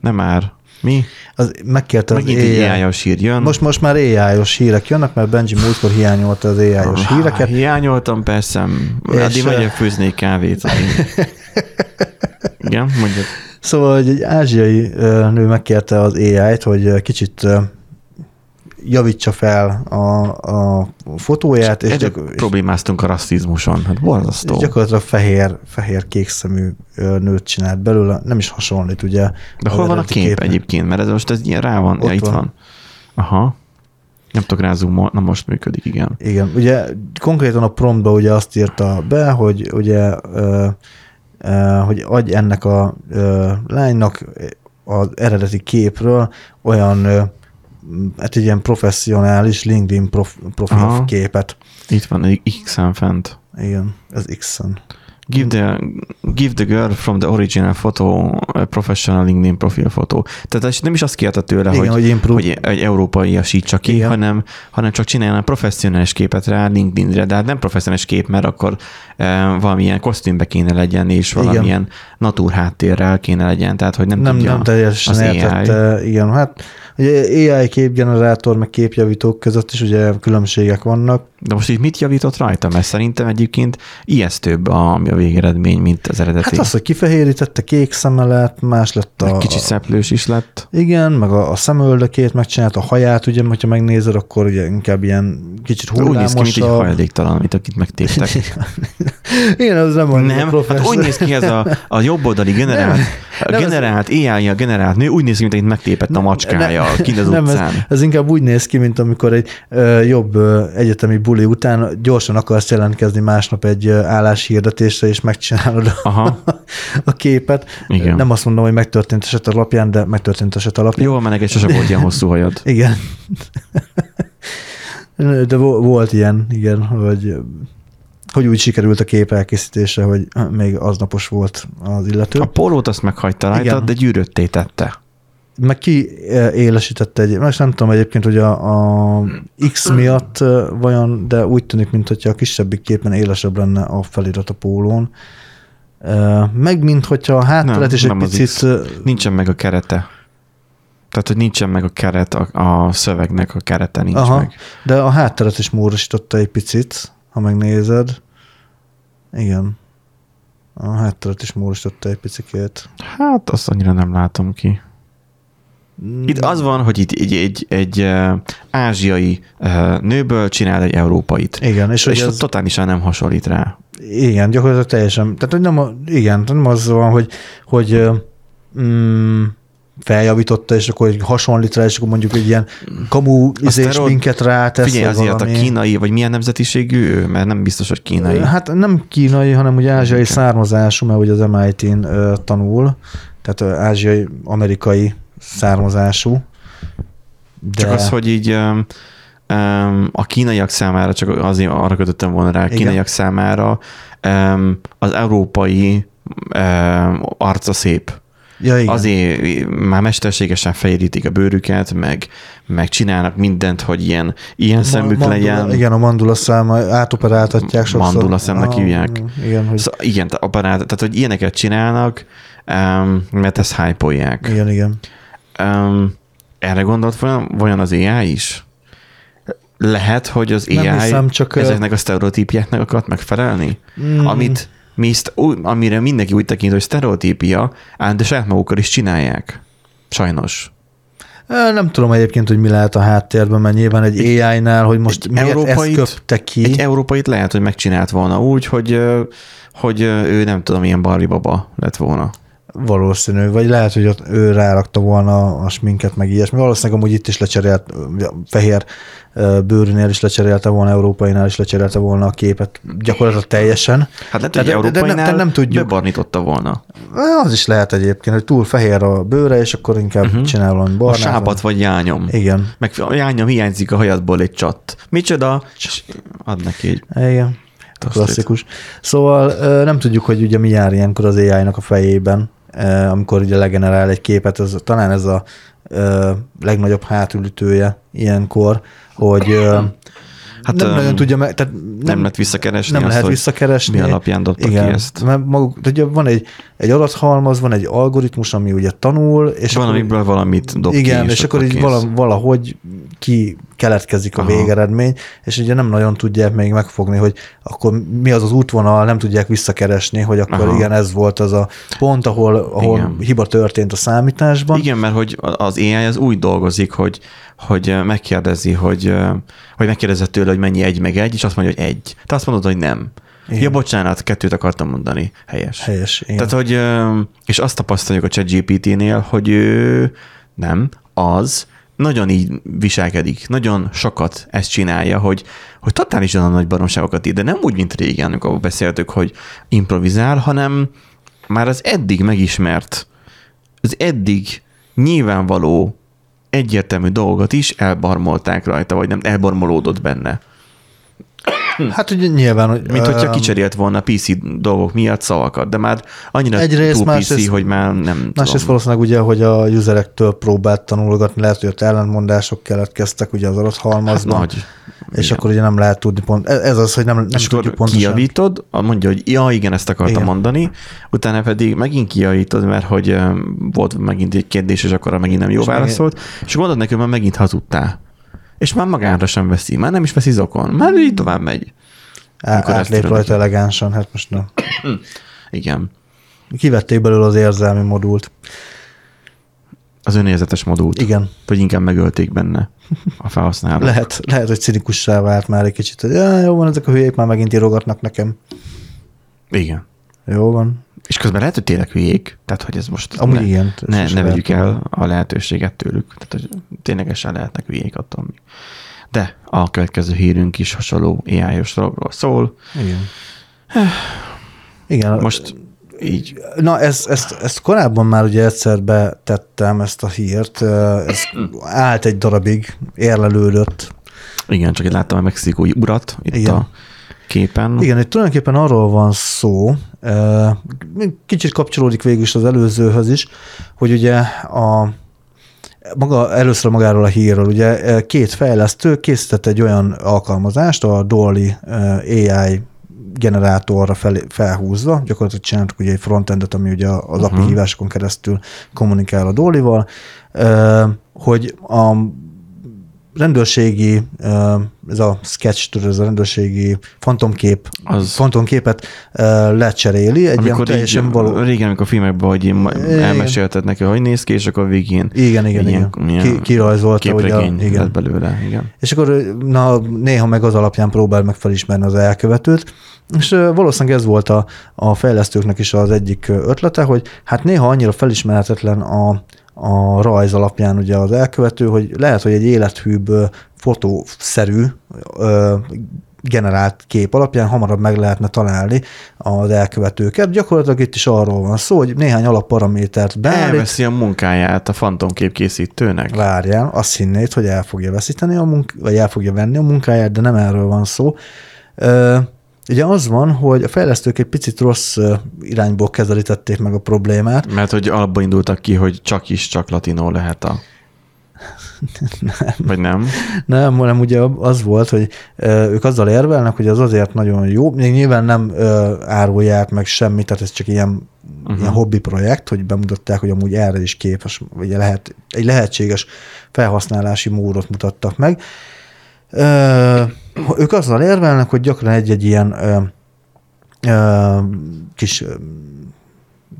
Nem már. Mi? Az, megkérte az Megint egy AI. Hír jön. Most, most már AI-os hírek jönnek, mert Benji múltkor hiányolta az Ah, híreket. Hiányoltam persze, És, addig megyek főzni kávét. Igen, mondjuk. Szóval egy ázsiai nő megkérte az AI-t, hogy kicsit javítsa fel a, a fotóját, és, Ezzel gyak, és, problémáztunk a rasszizmuson. Hát és borzasztó. gyakorlatilag fehér, fehér kékszemű nőt csinált belőle, nem is hasonlít, ugye. De hol van a kép képnek. egyébként? Mert ez most ez ilyen rá van. Ott ja, itt van. van. Aha. Nem tudok rá zoomol- na most működik, igen. Igen, ugye konkrétan a promptba ugye azt írta be, hogy ugye ö, ö, hogy adj ennek a ö, lánynak az eredeti képről olyan hát egy ilyen professzionális LinkedIn prof, profil Aha. képet. Itt van egy X-en fent. Igen, ez X-en. Give the, give the girl from the original photo a professional LinkedIn profile photo. Tehát nem is azt kérte tőle, Igen, hogy, hogy improve. hogy egy európaiasítsa ki, Igen. hanem, hanem csak csináljon egy professzionális képet rá LinkedInre, de hát nem professzionális kép, mert akkor valamilyen kosztümbe kéne legyen, és Igen. valamilyen natúr háttérrel kéne legyen, tehát hogy nem, Nem, tudja nem teljesen az AI. értette. Igen, hát ugye AI képgenerátor, meg képjavítók között is ugye különbségek vannak. De most itt mit javított rajta? Mert szerintem egyébként ijesztőbb a, a végeredmény, mint az eredeti. Hát az, hogy kifehérítette kék szeme lett, más lett a, Meg Kicsit szeplős is lett. Igen, meg a, a szemöldökét megcsinálta, a haját, ugye, hogyha megnézed, akkor ugye inkább ilyen kicsit Úgy néz ki, mint egy hullámosabb. hajléktalan, amit akit megtéptek. Igen, az nem Nem, hát úgy néz ki ez a, a jobb oldali generált, nem, ez- generált AI, a generált nő, úgy néz ki, mint akit megtépett a macskája kint az nem, ez, utcán. ez inkább úgy néz ki, mint amikor egy ö, jobb ö, egyetemi buli után gyorsan akarsz jelentkezni másnap egy ö, álláshirdetésre, és megcsinálod a, Aha. a képet. Igen. Nem azt mondom, hogy megtörtént eset alapján, de megtörtént eset alapján. Jól mennek, és sose volt ilyen hosszú hajad. Igen. De vo- volt ilyen, igen, hogy, hogy úgy sikerült a kép elkészítése, hogy még aznapos volt az illető. A pólót azt meghagyta rajta, Igen. de gyűrötté tette. Meg ki eh, élesítette egy, most nem tudom egyébként, hogy a, a X miatt eh, vajon, de úgy tűnik, mintha a kisebbik képen élesebb lenne a felirat a pólón. Eh, Meg mint hogyha a hátteret is egy picit... Nincsen meg a kerete. Tehát, hogy nincsen meg a keret, a, a szövegnek a kerete nincs Aha, meg. de a hátteret is módosította egy picit, ha megnézed. Igen. A hátteret is módosította egy picikét. Hát azt annyira nem látom ki. Itt az van, hogy itt egy, egy, egy ázsiai nőből csinál egy európait. Igen, és, És, ez, totálisan nem hasonlít rá. igen, gyakorlatilag teljesen, tehát hogy nem, igen, nem az van, hogy, hogy mm, feljavította, és akkor hogy hasonlít rá, és akkor mondjuk egy ilyen kamu izés minket rátesz. Figyelj, vagy azért a kínai, vagy milyen nemzetiségű ő? Mert nem biztos, hogy kínai. Hát nem kínai, hanem ugye ázsiai származású, mert ugye az MIT-n tanul, tehát ázsiai, amerikai származású. De, Csak az, hogy így a kínaiak számára, csak azért arra kötöttem volna rá, a Igen. kínaiak számára um, az európai arca szép. Ja, igen. Azért már mesterségesen fejlítik a bőrüket, meg, meg csinálnak mindent, hogy ilyen, ilyen szemük mandula, legyen. Igen, a mandula száma átoperáltatják sokszor. Mandula szemnek Ah, hívják. Igen, hogy, Szóval igen, aparát, tehát hogy ilyeneket csinálnak, um, mert ezt hype igen, igen. Um, erre gondolt vajon, vajon az AI is? Lehet, hogy az AI Nem hiszem, csak, ezeknek a sztereotípiáknak akart megfelelni? Mm. Amit mi ezt, ú- amire mindenki úgy tekint, hogy sztereotípia, ám de saját magukkal is csinálják. Sajnos. Nem tudom egyébként, hogy mi lehet a háttérben, mert nyilván egy, AI-nál, hogy most egy miért európait- ezt köpte ki. Egy európait lehet, hogy megcsinált volna úgy, hogy, hogy ő nem tudom, ilyen Barbie baba lett volna. Valószínű, vagy lehet, hogy ott ő rárakta volna a sminket, meg ilyesmi. Valószínűleg amúgy itt is lecserélt, fehér bőrűnél is lecserélte volna, európainál is lecserélte volna a képet gyakorlatilag teljesen. Hát lehet, De- hogy de- de nem- európainál de nem tudjuk. bebarnította volna. Az is lehet egyébként, hogy túl fehér a bőre, és akkor inkább uh-huh. csinál valami Mhm. A barnát. sápat vagy jányom. Igen. Meg a jányom hiányzik a hajadból egy csat. Micsoda? Ad neki egy Igen. Klasszikus. Szóval nem tudjuk, hogy ugye mi jár ilyenkor az AI-nak a fejében, amikor ugye legenerál egy képet, ez, talán ez a legnagyobb hátulütője ilyenkor, hogy Hát, nem nagyon tudja meg, tehát nem, nem lehet visszakeresni nem azt, lehet visszakeresni. mi alapján dobta Igen, ki ezt. Mert maguk, ugye van egy, egy adathalmaz, van egy algoritmus, ami ugye tanul, és Van, akkor, amiből valamit dob igen, ki, és, akkor így kész. vala, valahogy ki keletkezik a Aha. végeredmény, és ugye nem nagyon tudják még megfogni, hogy akkor mi az az útvonal, nem tudják visszakeresni, hogy akkor Aha. igen, ez volt az a pont, ahol, ahol Igen. hiba történt a számításban. Igen, mert hogy az AI az úgy dolgozik, hogy, hogy megkérdezi, hogy, hogy megkérdezett tőle, hogy mennyi egy meg egy, és azt mondja, hogy egy. Te azt mondod, hogy nem. Igen. Ja, bocsánat, kettőt akartam mondani. Helyes. Helyes, igen. Tehát, hogy, és azt tapasztaljuk a ChatGPT-nél, hogy ő nem, az nagyon így viselkedik, nagyon sokat ezt csinálja, hogy, hogy totálisan a nagy baromságokat ír, de nem úgy, mint régen, amikor beszéltük, hogy improvizál, hanem már az eddig megismert, az eddig nyilvánvaló, egyértelmű dolgot is elbarmolták rajta, vagy nem, elbarmolódott benne. Hát ugye nyilván, hogy... Mint hogyha kicserélt volna PC dolgok miatt szavakat, de már annyira Egyrészt, túl PC, másrészt- hogy már nem Másrészt valószínűleg ugye, hogy a userektől próbált tanulgatni, lehet, hogy ott ellentmondások keletkeztek ugye az adathalmazban, Nagy. és Igen. akkor ugye nem lehet tudni pont, ez ez az, hogy nem, nem és tudjuk pontosan. kijavítod, mondja, hogy ja, igen, ezt akartam Igen. mondani, utána pedig megint kijavítod, mert hogy volt megint egy kérdés, és akkor megint nem jó És válaszolt, és mondod hogy már megint hazudtál. És már magára sem veszi, már nem is veszi zokon, már így tovább megy. Ezt átlép rajta elegánsan, hát most nem. Igen. Kivették belőle az érzelmi modult. Az önérzetes modult. Igen, Vagy inkább megölték benne a felhasználót. lehet, lehet, hogy cinikussá vált már egy kicsit, hogy já, jó van, ezek a hülyék már megint írogatnak nekem. Igen. Jó van. És közben lehet, hogy tényleg hülyék, tehát hogy ez most Amúgy ne, igen. ne, ne vegyük el a lehetőséget tőlük, tehát hogy ténylegesen lehetnek hülyék attól még. De a következő hírünk is hasonló AI-os dologról szól. Igen. Igen. Most így, Na, ezt, ezt, ezt korábban már ugye egyszer betettem ezt a hírt, ez állt egy darabig, érlelődött. igen, csak itt láttam a mexikói urat itt Igen. a képen. Igen, itt tulajdonképpen arról van szó, kicsit kapcsolódik végül is az előzőhöz is, hogy ugye a maga, először magáról a hírről, ugye két fejlesztő készített egy olyan alkalmazást, a Dolly AI generátorra fel, felhúzva, gyakorlatilag csináltak ugye egy frontendet, ami ugye az API Mhm. hívásokon keresztül kommunikál a Dolly-val, eh, hogy a rendőrségi, ez a sketch, tudod, ez a rendőrségi fantomkép, Az- fantomképet lecseréli, egy ilyen amikor így, teljesen való... régen, amikor a filmekben, hogy én Igen. elmesélted neki, hogy néz ki, és akkor végén Igen, igen, egy igen. ilyen- Ki, kirajzolta, hogy a, képregény lett igen. belőle. Igen. És akkor na, néha meg az alapján próbál meg felismerni az elkövetőt, és valószínűleg ez volt a, a fejlesztőknek is az egyik ötlete, hogy hát néha annyira felismerhetetlen a, a rajz alapján ugye az elkövető, hogy lehet, hogy egy élethűbb fotószerű ö, generált kép alapján hamarabb meg lehetne találni az elkövetőket. Gyakorlatilag itt is arról van szó, hogy néhány alapparamétert beállít, Elveszi a munkáját a fantomkép készítőnek. Várjál, azt hinnéd, hogy el fogja veszíteni a munk- vagy el fogja venni a munkáját, de nem erről van szó. Ö, ugye az van, hogy a fejlesztők egy picit rossz irányból kezelítették meg a problémát. Mert hogy alapból indultak ki, hogy csak is csak latinó lehet a... Vagy nem? Nem, hanem ugye az volt, hogy ők azzal érvelnek, hogy az azért nagyon jó, még nyilván nem árulják meg semmit, tehát ez csak ilyen, uh-huh. ilyen hobbi projekt, hogy bemutatták, hogy amúgy erre is képes, vagy lehet, egy lehetséges felhasználási módot mutattak meg. Ők azzal érvelnek, hogy gyakran egy-egy ilyen ö, ö, kis ö,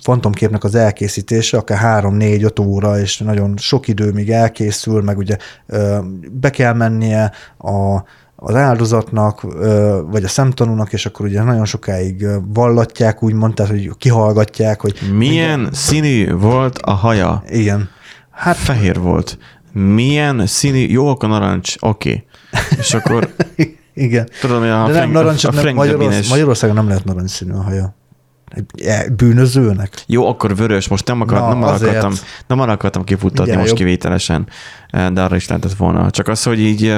fantomképnek az elkészítése, akár 3-4-5 óra, és nagyon sok idő, míg elkészül, meg ugye ö, be kell mennie a, az áldozatnak, vagy a szemtanúnak, és akkor ugye nagyon sokáig vallatják, úgymond, tehát hogy kihallgatják, hogy Milyen színű volt a haja? igen. Hát fehér volt. Milyen színű, jó, akkor narancs, oké. Okay. És akkor Igen. tudom, hogy a De nem, narancs, a nem, Frank Magyarorsz, Magyarországon nem lehet narancsszínű a haja. E- bűnözőnek. Jó, akkor vörös, most nem, akar, Na, nem, arra akartam, nem arra akartam kifuttatni Mindjárt most jobb. kivételesen, eh, de arra is lehetett volna. Csak az, hogy így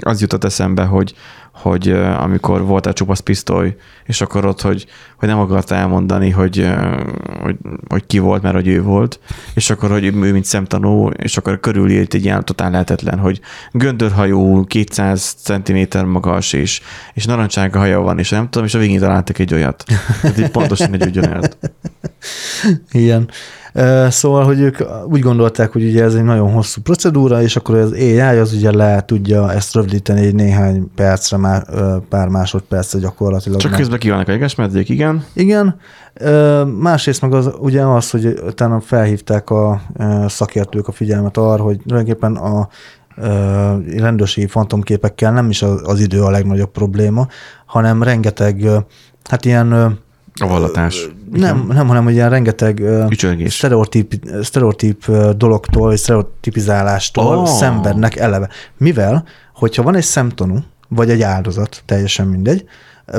az jutott eszembe, hogy, hogy amikor volt egy csupasz pisztoly, és akkor ott, hogy, hogy nem akarta elmondani, hogy, hogy, hogy ki volt, mert hogy ő volt, és akkor, hogy ő mint szemtanú, és akkor körülírt egy ilyen totál lehetetlen, hogy göndörhajú, 200 cm magas, és, és narancsága haja van, és nem tudom, és a végén találtak egy olyat. Tehát pontosan egy ugyanért. Igen. Szóval, hogy ők úgy gondolták, hogy ugye ez egy nagyon hosszú procedúra, és akkor az AI az ugye le tudja ezt rövidíteni egy néhány percre, má- ö, pár másodpercre gyakorlatilag. Csak meg. közben kivannak a jegesmedvék, igen. Igen, másrészt meg az ugye az, hogy utána felhívták a szakértők a figyelmet arra, hogy tulajdonképpen a rendőrségi fantomképekkel nem is az, idő a legnagyobb probléma, hanem rengeteg, hát ilyen A vallatás. nem, nem, hanem hogy ilyen rengeteg Ücsörgés. sztereotíp, sztereotíp dologtól, és sztereotipizálástól Oh. oh. szenvednek eleve. Mivel, hogyha van egy szemtanú, vagy egy áldozat, teljesen mindegy,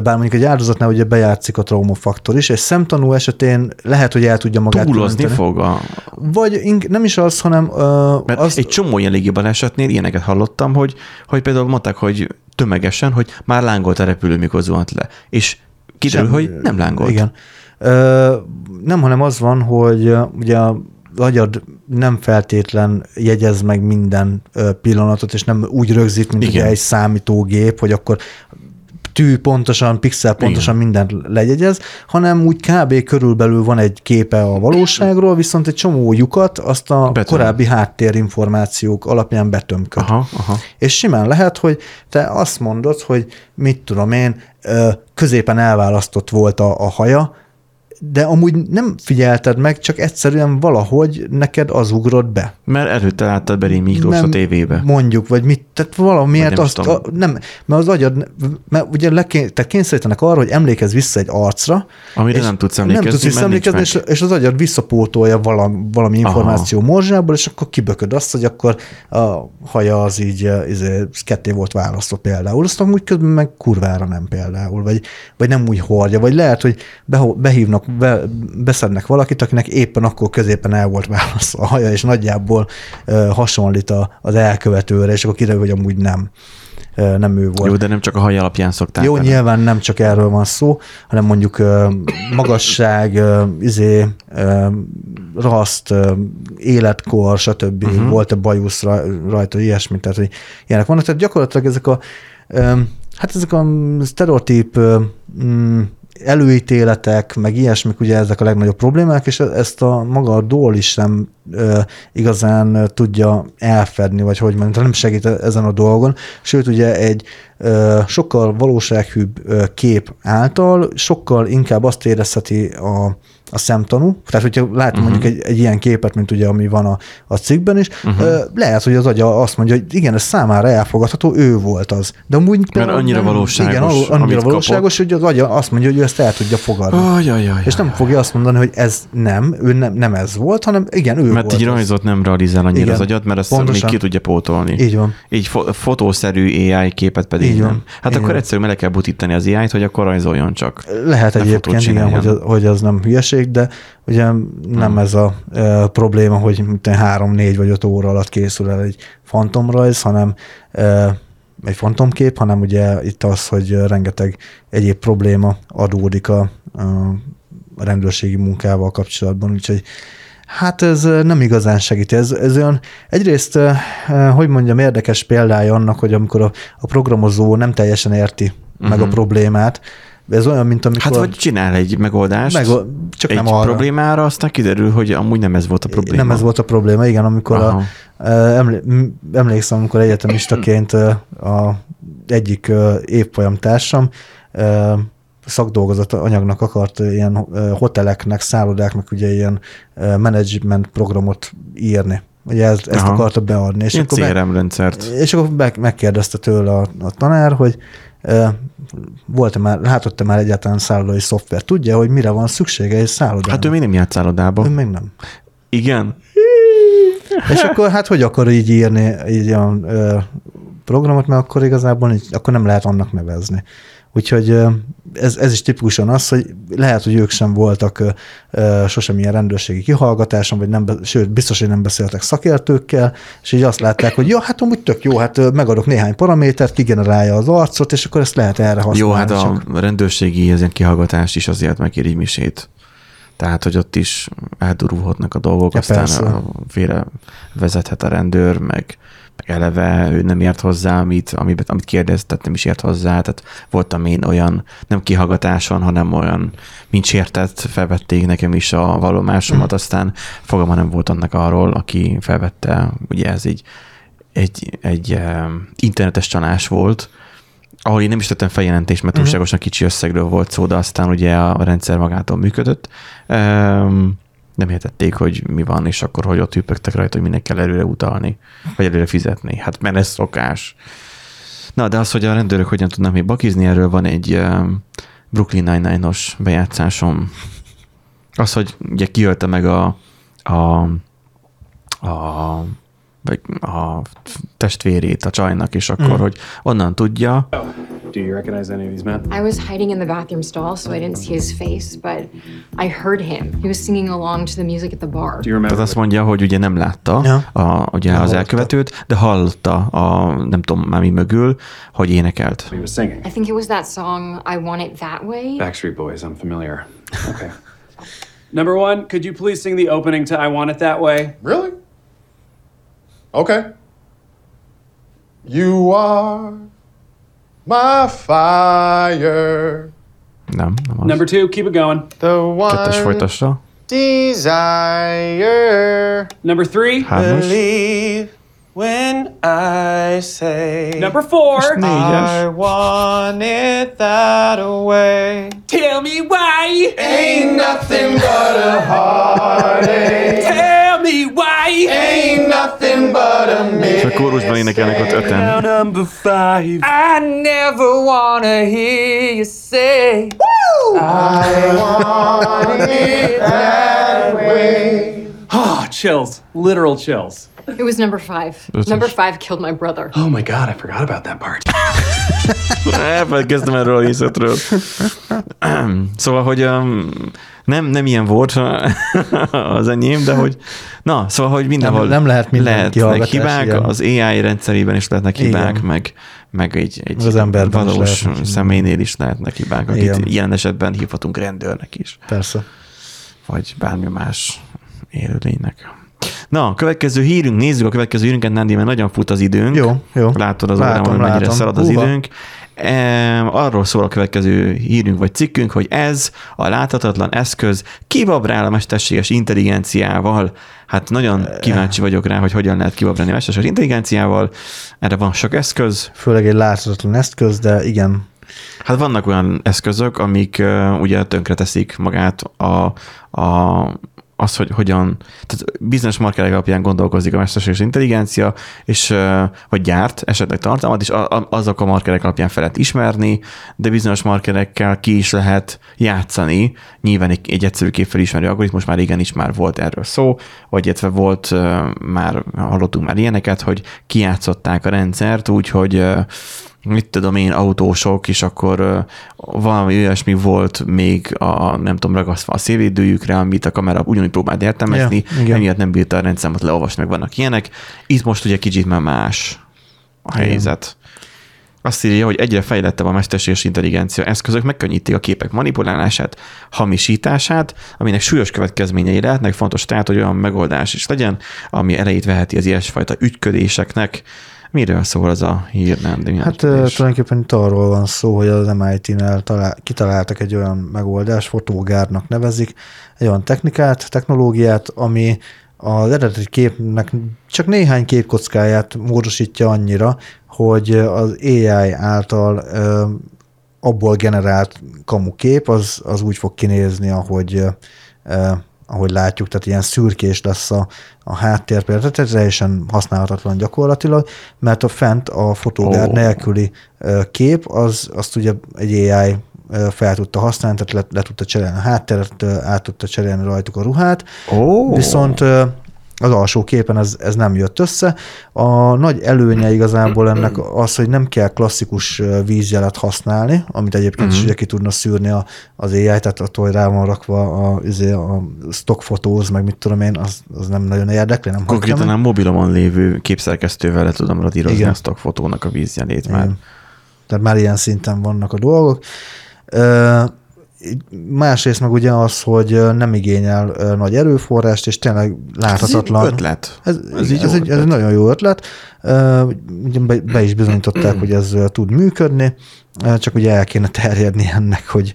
bár mondjuk egy áldozatnál ugye bejátszik a traumafaktor is, és szemtanú esetén lehet, hogy el tudja magát Túlozni fog a... Vagy ink- nem is az, hanem ö, Mert az... egy csomó ilyen légi balesetnél ilyeneket hallottam, hogy, hogy például mondták, hogy tömegesen, hogy már lángolt a repülő, mikor zuhant le. És kiderül, Sem- hogy nem lángolt. Igen. Ö, nem, hanem az van, hogy ugye a agyad nem feltétlen jegyez meg minden pillanatot, és nem úgy rögzít, mint Igen. ugye egy számítógép, hogy akkor tű pontosan, pixel pontosan Igen. mindent legyegyez, hanem úgy kb. körülbelül van egy képe a valóságról, viszont egy csomó lyukat azt a Betöm. korábbi háttérinformációk alapján betömköd. Aha, aha. És simán lehet, hogy te azt mondod, hogy mit tudom én, középen elválasztott volt a, a haja, de amúgy nem figyelted meg, csak egyszerűen valahogy neked az ugrott be. Mert előtte láttad Beri Miklós a tévébe. Mondjuk, vagy mit, tehát valamiért nem azt, a, nem, mert az agyad, mert ugye leké, te kényszerítenek arra, hogy emlékezz vissza egy arcra, Amire nem tudsz nem emlékezni, tudsz mert visszaemlékezni, és, és az agyad visszapótolja valami, valami információ morzsából, és akkor kibököd azt, hogy akkor a haja az így eh, izé, ketté volt választva például, azt amúgy közben meg kurvára nem például, vagy, vagy nem úgy hordja, vagy lehet, hogy behívnak, be, beszednek valakit, akinek éppen akkor középen el volt választva a haja, és nagyjából hasonlít a, az elkövetőre, és akkor kiderül, hogy amúgy nem, nem ő volt. Jó, de nem csak a haj alapján szokták. Jó, vele. nyilván nem csak erről van szó, hanem mondjuk magasság, izé, raszt, életkor, stb. Uh-huh. Volt-e bajusz ra- rajta, ilyesmi, tehát hogy ilyenek vannak. Tehát gyakorlatilag ezek a, hát ezek a sztereotíp előítéletek, meg ilyesmik, ugye ezek a legnagyobb problémák, és e- ezt a maga a dól is nem ö, igazán tudja elfedni, vagy hogy mondjam, nem segít e- ezen a dolgon. Sőt, ugye egy ö, sokkal valósághűbb kép által sokkal inkább azt érezheti a, a szemtanú. Tehát, hogyha lát uh-huh. mondjuk egy, egy ilyen képet, mint ugye, ami van a, a cikkben is, uh-huh. lehet, hogy az agya azt mondja, hogy igen, ez számára elfogadható, ő volt az. De amúgy Mert annyira valóságos, Igen, annyira kapott. valóságos, hogy az agya azt mondja, hogy ő ezt el tudja fogadni. Ajajaj. És nem fogja azt mondani, hogy ez nem, ő nem, nem ez volt, hanem igen, ő Mert volt egy rajzot nem realizál annyira Igen, az agyad, mert azt pontosan. még ki tudja pótolni. Így van. Így fo- fotószerű AI képet pedig Így van. nem. Hát Így akkor van. egyszerűen meg kell butítani az AI-t, hogy akkor rajzoljon csak. Lehet egyébként, igen, hogy az, hogy az nem hülyeség, de ugye nem Hmm. ez a e, probléma, hogy mint egy három, négy vagy öt óra alatt készül el egy fantomrajz, hanem e, egy fantomkép, hanem ugye itt az, hogy rengeteg egyéb probléma adódik a, a rendőrségi munkával kapcsolatban, úgyhogy Hát ez nem igazán segíti. Ez, ez olyan, egyrészt, eh, eh, hogy mondjam, érdekes példája annak, hogy amikor a, a programozó nem teljesen érti uh-huh. meg a problémát, ez olyan, mint amikor... Hát vagy csinál egy megoldást, Meg, csak egy nem arra. problémára, aztán kiderül, hogy amúgy nem ez volt a probléma. Nem ez volt a probléma, igen, amikor a, Aha. emlékszem, amikor egyetemistaként a egyik évfolyam társam szakdolgozat anyagnak akart ilyen hoteleknek, szállodáknak ugye ilyen management programot írni. Ugye ezt, ezt Aha. akarta beadni. És Ilyen akkor, meg, CRM rendszert. és akkor meg, megkérdezte tőle a, a tanár, hogy volt-e már, látott-e már egyáltalán szállodai szoftver? Tudja, hogy mire van szüksége egy szállodának? Hát ő még nem járt szállodába. ő még nem. Igen. És akkor hát hogy akar így írni így olyan ö, programot, mert akkor igazából így, akkor nem lehet annak nevezni. Úgyhogy ez, ez is tipikusan az, hogy lehet, hogy ők sem voltak sosem ilyen rendőrségi kihallgatáson, vagy nem, sőt, biztos, hogy nem beszéltek szakértőkkel, és így azt látták, hogy ja, hát amúgy tök jó, hát megadok néhány paramétert, kigenerálja az arcot, és akkor ezt lehet erre használni. Jó, hát a csak- rendőrségi ezen kihallgatást is azért megér egy misét. Tehát, hogy ott is eldurulhatnak a dolgok, Ja, aztán persze. a- félre vezethet a rendőr, meg eleve ő nem ért hozzá, amit, amit, amit kérdeztet, nem is ért hozzá, tehát voltam én olyan, nem kihallgatáson, hanem olyan, mint sértett, felvették nekem is a vallomásomat, aztán fogalma nem volt annak arról, aki felvette, ugye ez így egy, egy um, internetes csalás volt, ahol én nem is tettem feljelentést, mert túlságosan kicsi összegről volt szó, de aztán ugye a rendszer magától működött. Um, nem értették, hogy mi van, és akkor hogy ott hüppögtek rajta, hogy mindenki kell előre utalni, vagy előre fizetni. Hát mert ez szokás. Na, de az, hogy a rendőrök hogyan tudnak még bakizni, erről van egy Brooklyn Nine-Nine-os bejátszásom. Az, hogy ugye kiölte meg a, a, a vagy a testvérét a csajnak, és akkor, mm. hogy onnan tudja, Do you recognize any of these men? I was hiding in the bathroom stall, so I didn't see his face, but I heard him. He was singing along to the music at the bar. Do you remember? Tehát azt mondja, hogy ugye nem látta Ja. a, ugye az elkövetőt, de hallotta a nem tudom már mi mögül, hogy énekelt. He was singing. I think it was that song, I Want It That Way. Backstreet Boys, I'm familiar. Okay. Number one, could you please sing the opening to I Want It That Way? Really? Okay. You are my fire. Nem, nem az. Number two, keep it going. The one Kettes folytassa. desire. Number three, Hármas. Believe when I say number four. Négyes. want it that way. Tell me why. Ain't nothing but a heartache. Tell me why. Ain't nothing but a És a kórusban énekelnek ott öten. Number five. I never wanna hear you say. Woo! I want it that way. Oh, chills. Literal chills. It was number five. That's number a- five killed my brother. Oh my god, I forgot about that part. Elfelejtkeztem erről a részletről. szóval, hogy um, nem, nem ilyen volt az enyém, de hogy na, szóval, hogy mindenhol Nem- nem lehet lehetnek hibák, igen. az AI rendszerében is lehetnek hibák, Igen. meg, meg egy, egy Az emberben is valós lehetnek. személynél is lehetnek hibák, akit Igen. ilyen esetben hívhatunk rendőrnek is. Persze. vagy bármi más élőlénynek. Na, a következő hírünk, nézzük a következő hírünket, Nándi, mert nagyon fut az időnk. Jó, jó. Látod az Látom, órán, hogy mennyire látom. szalad az Húha. időnk. Arról szól a következő hírünk vagy cikkünk, hogy ez a láthatatlan eszköz kibabrál a mesterséges intelligenciával. Hát nagyon kíváncsi vagyok rá, hogy hogyan lehet kibabrálni a mesterséges intelligenciával. Erre van sok eszköz. Főleg egy láthatatlan eszköz, de igen, Hát vannak olyan eszközök, amik uh, ugye tönkreteszik magát a, a, az, hogy hogyan, tehát bizonyos markerek alapján gondolkozik a mesterséges intelligencia, és vagy gyárt esetleg tartalmat, és azok a markerek alapján fel ismerni, de bizonyos markerekkel ki is lehet játszani. Nyilván egy, egy egyszerű képfelismerő algoritmus már igenis már volt erről szó, vagy illetve volt már, hallottunk már ilyeneket, hogy kijátszották a rendszert úgy, hogy mit tudom én, autósok, és akkor valami olyasmi volt még a, nem tudom, ragasztva a szélvédőjükre, amit a kamera ugyanúgy próbált értelmezni, igen. emiatt nem bírta a rendszámot leolvasni, meg vannak ilyenek. Itt most ugye kicsit már más a helyzet. Azt írja, hogy egyre fejlettebb a mesterséges intelligencia eszközök megkönnyítik a képek manipulálását, hamisítását, aminek súlyos következményei lehetnek. Fontos tehát, hogy olyan megoldás is legyen, ami elejét veheti az ilyesfajta ügyködéseknek. Miről szól az a hír, a Hát kérdés? tulajdonképpen itt arról van szó, hogy az MIT-nál talál, kitaláltak egy olyan megoldást, fotógárnak nevezik, egy olyan technikát, technológiát, ami az eredeti képnek csak néhány képkockáját módosítja annyira, hogy az AI által abból generált kamu kép, az, az úgy fog kinézni, ahogy, ahogy látjuk, tehát ilyen szürkés lesz a, a háttér például, tehát teljesen használhatatlan gyakorlatilag, mert a fent a fotogár Ó. nélküli kép, az, azt ugye egy AI fel tudta használni, tehát le, le tudta cserélni a hátteret, át tudta cserélni rajtuk a ruhát, Ó. viszont az alsó képen ez, ez nem jött össze. A nagy előnye igazából ennek az, hogy nem kell klasszikus vízjelet használni, amit egyébként Mhm. is ugye ki tudna szűrni a, az AI, tehát hogy rá van rakva a, izé, a stock fotóz, meg mit tudom én, az, az nem nagyon érdekli, nem Konkrétan a mobilomon lévő képszerkesztővel le tudom radírozni Igen. a stock fotónak a vízjelét már. Igen. Tehát már ilyen szinten vannak a dolgok. Másrészt meg ugye az, hogy nem igényel nagy erőforrást, és tényleg láthatatlan. Ez egy ötlet. Ez, Ez egy ez, egy, ez egy nagyon jó ötlet. Be, be is bizonyították, hogy ez tud működni, csak ugye el kéne terjedni ennek, hogy,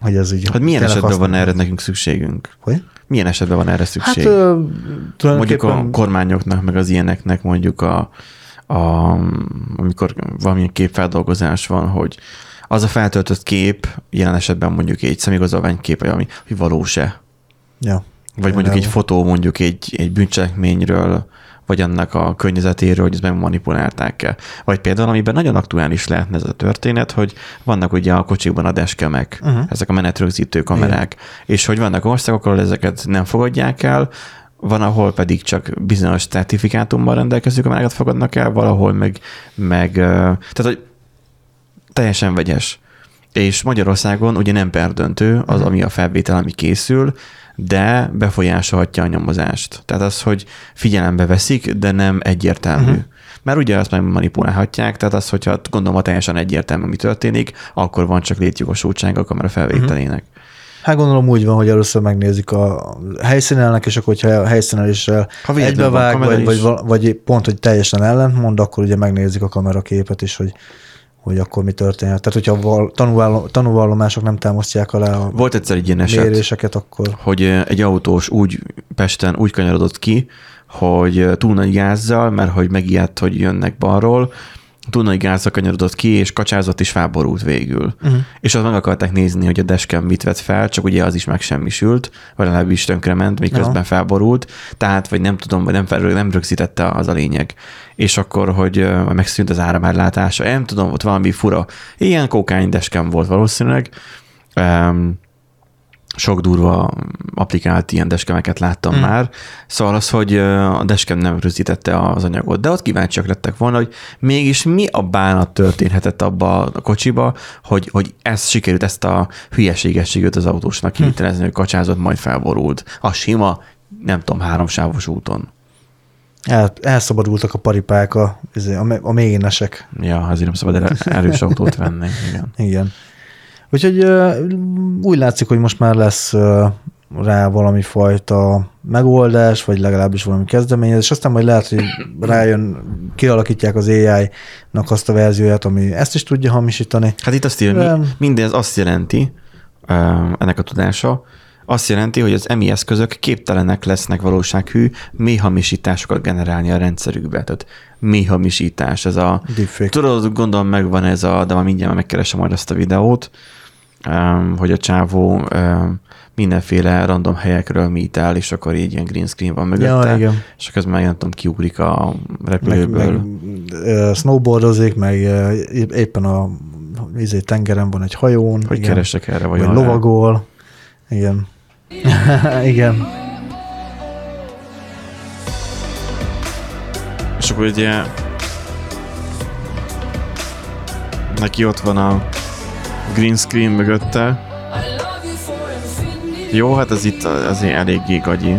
hogy ez így Hát milyen esetben van hasznos. erre nekünk szükségünk? Hogy? Milyen esetben van erre Hát szükség? mondjuk tulajdonképpen a kormányoknak, meg az ilyeneknek mondjuk a, a amikor valamilyen képfeldolgozás van, hogy az a feltöltött kép, jelen esetben mondjuk egy szemigazolványkép, vagy ami, hogy valós-e. ja. Vagy mondjuk egy fotó mondjuk egy, egy bűncselekményről, vagy annak a környezetéről, hogy ezt megmanipulálták-e. Vagy például, amiben nagyon aktuális lehetne ez a történet, hogy vannak ugye a kocsikban a deskemek, uh-huh. ezek a menetrögzítő kamerák, Igen. és hogy vannak országok, ahol ezeket nem fogadják el, van, ahol pedig csak bizonyos certifikátummal rendelkező kamerákat fogadnak el, valahol meg, meg tehát, hogy teljesen vegyes. És Magyarországon ugye nem perdöntő az, ami a felvétel, ami készül, de befolyásolhatja a nyomozást. Tehát az, hogy figyelembe veszik, de nem egyértelmű. Uh-huh. Mert ugye azt meg manipulálhatják, tehát az, hogyha gondolom, ha teljesen egyértelmű, mi történik, akkor van csak létjogosultsága a kamera felvételének. Uh-huh. Hát gondolom úgy van, hogy először megnézik a helyszínelnek, és akkor, hogyha a helyszíneléssel Ha egybevág, vagy, vagy, val- vagy pont, hogy teljesen ellentmond, akkor ugye megnézik a kameraképet is, hogy, hogy akkor mi történhet. Tehát, hogyha val- tanúvállom, tanúvallomások nem támasztják alá a Volt egyszer egy ilyen eset, méréseket, akkor hogy egy autós úgy Pesten úgy kanyarodott ki, hogy túl nagy gázzal, mert hogy megijedt, hogy jönnek balról, nagy gázzal kanyarodott ki, és kacsázott és felborult végül. Uh-huh. És azt meg akarták nézni, hogy a deskem mit vett fel, csak ugye az is megsemmisült, vagy legalábbis tönkrement, miközben Ja. felborult, tehát, vagy nem tudom, vagy nem, nem rögzítette az a lényeg. És akkor, hogy megszűnt az áramárlátása, nem tudom, ott valami fura. Ilyen kokány deskem volt valószínűleg. Um, sok durva applikált ilyen deskemeket láttam hmm. már. Szóval az, hogy a deskem nem rögzítette az anyagot, de ott kíváncsiak lettek volna, hogy mégis mi a bánat történhetett abba a kocsiba, hogy, hogy ez sikerült ezt a hülyeségességet az autósnak kivitelezni, hogy kacsázott, majd felborult. A sima, nem tudom, háromsávos úton. el, elszabadultak a paripák, a, izé, a, a mélyénesek. Ja, azért nem szabad erő- erős autót venni. Igen. Igen. Úgyhogy úgy látszik, hogy most már lesz rá valami fajta megoldás, vagy legalábbis valami kezdeményezés, aztán majd lehet, hogy rájön, kialakítják az AI-nak azt a verzióját, ami ezt is tudja hamisítani. Hát itt azt írja, mi, mindez azt jelenti, ennek a tudása, azt jelenti, hogy az emi eszközök képtelenek lesznek valósághű méhamisításokat generálni a rendszerükbe. Tehát méhamisítás, ez a... Deepfake. Tudod, gondolom megvan ez a, de már mindjárt megkeresem majd azt a videót, hogy a csávó mindenféle random helyekről mítál, és akkor így ilyen green screen van mögötte, Ja, igen. és akkor ez már nem tudom, kiugrik a Meg, repülőből. meg ö, snowboardozik, meg éppen a izé, tengeren van egy hajón. hogy igen. keresek erre, vagy, vagy lovagol. Igen. igen. És akkor ugye neki ott van a green screen mögötte. Jó, hát ez itt azért eléggé gagyi.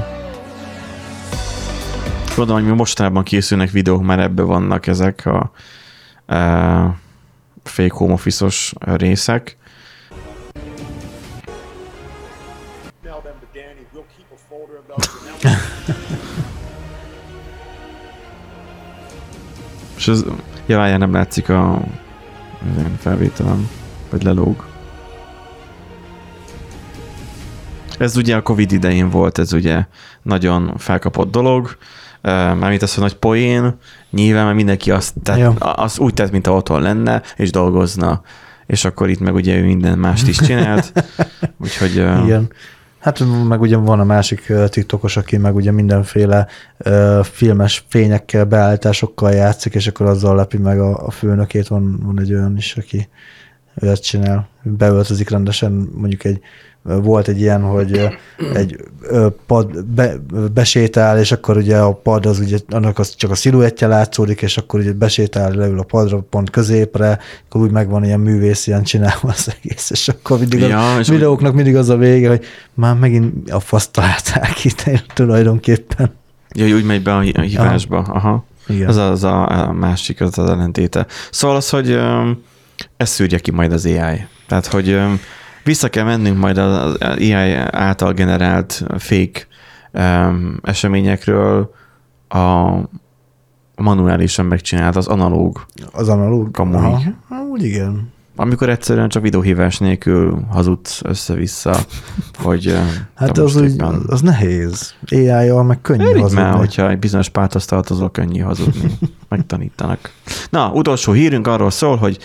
Gondolom, hogy mostanában készülnek videók, már ebbe vannak ezek a, a fake home office-os részek. És ez, ja, nem látszik a felvételem, vagy lelóg. Ez ugye a Covid idején volt, ez ugye nagyon felkapott dolog, Uh, mármint az, hogy nagy poén, nyilván mert mindenki azt, tett, Ja. az úgy tett, mint a otthon lenne, és dolgozna. És akkor itt meg ugye ő minden mást is csinált. Úgyhogy uh, Igen. Hát meg ugye van a másik TikTokos, aki meg ugye mindenféle ö, filmes fényekkel, beállításokkal játszik, és akkor azzal lepi meg a, a főnökét. Van, van egy olyan is, aki olyat csinál. Beöltözik rendesen, mondjuk egy volt egy ilyen, hogy egy pad be, besétál, és akkor ugye a pad az ugye, annak az csak a sziluettje látszódik, és akkor ugye besétál, leül a padra pont középre, akkor úgy megvan ilyen művész, ilyen csinálva az egész, és akkor mindig Ja, a és videóknak mindig az a vége, hogy már megint a faszt találták itt tulajdonképpen. Ja, úgy megy be a hívásba. Aha. Igen. Az az a, a másik, az az ellentéte. Szóval az, hogy ezt szűrje ki majd az AI. Tehát, hogy vissza kell mennünk majd az AI által generált fake eseményekről a manuálisan megcsinált, az analóg, Az analóg. Kamuig. Úgy igen. amikor egyszerűen csak videóhívás nélkül hazudsz össze-vissza, hogy Hát az, úgy, éppen- az nehéz. AI-jal meg könnyű Elég hazudni. már, hogyha egy bizonyos pártot tartozol, könnyű hazudni. Megtanítanak. Na, utolsó hírünk arról szól, hogy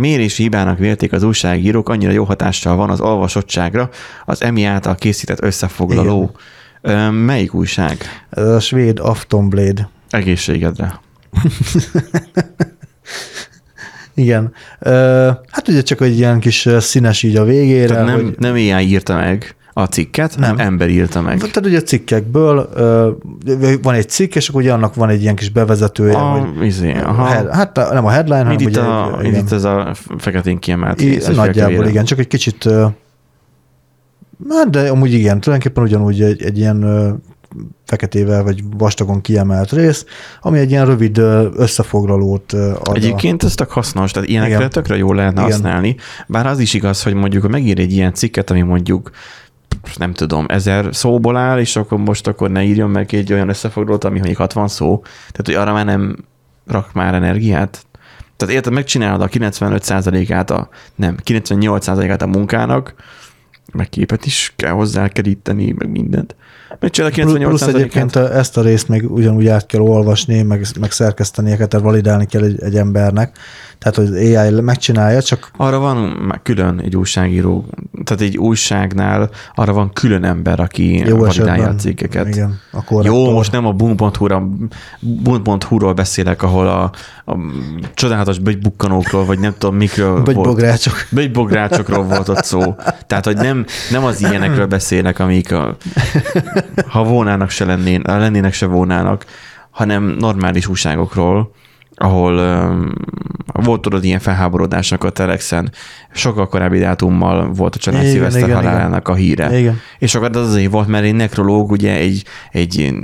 mérési hibának vélték az újságírók, annyira jó hatással van az olvasottságra az EMI által készített összefoglaló. Ö, Melyik újság? Ez a svéd Aftonblade. Egészségedre. Igen. Hát ugye csak egy ilyen kis színes így a végére. Tehát nem, hogy, nem AI írta meg a cikket, nem, ember írta meg. Tehát ugye a cikkekből van egy cikk, és akkor ugye annak van egy ilyen kis bevezetője. A, hogy, izé, aha. head, hát nem a headline, hanem itt, ugye a, egy- itt ez a feketén kiemelt I, nagyjából igen, csak egy kicsit, hát de amúgy igen, tulajdonképpen ugyanúgy egy, egy ilyen feketével vagy vastagon kiemelt rész, ami egy ilyen rövid összefoglalót ad. Egyébként ez tök hasznos, tehát ilyenekre Igen. tökre jól lehetne Igen. használni, bár az is igaz, hogy mondjuk megír egy ilyen cikket, ami mondjuk nem tudom, ezer szóból áll, és akkor most akkor ne írjon meg egy olyan összefoglalót, ami mondjuk 60 szó. Tehát, hogy arra már nem rak már energiát. Tehát érted, megcsinálod a 95%-át, a, nem, 98%-át a munkának, meg képet is kell hozzá keríteni, meg mindent. Megcsinálod a Plusz, plusz 98%-át. egyébként ezt a részt még ugyanúgy át kell olvasni, meg, meg szerkesztenie kell, tehát validálni kell egy, egy embernek. Tehát, hogy AI megcsinálja, csak Arra van már külön egy újságíró, tehát egy újságnál arra van külön ember, aki jó validálja a esetben. cikkeket. Igen, a Jó, most nem a boom.hu-ra, boom.hu-ról beszélek, ahol a, a csodálatos bögybukkanókról, vagy nem tudom mikről Vagy volt. bográcsok. Bögybográcsokról volt ott szó. Tehát, hogy nem, nem az ilyenekről beszélek, amik a, ha volnának se lennének, lennének se volnának, hanem normális újságokról, ahol um, volt tudod ilyen felháborodásnak a Telexen, sokkal korábbi dátummal volt a család Igen, Szilveszter igen, halálának a híre. Igen. És akkor az azért volt, mert egy nekrológ, ugye egy, egy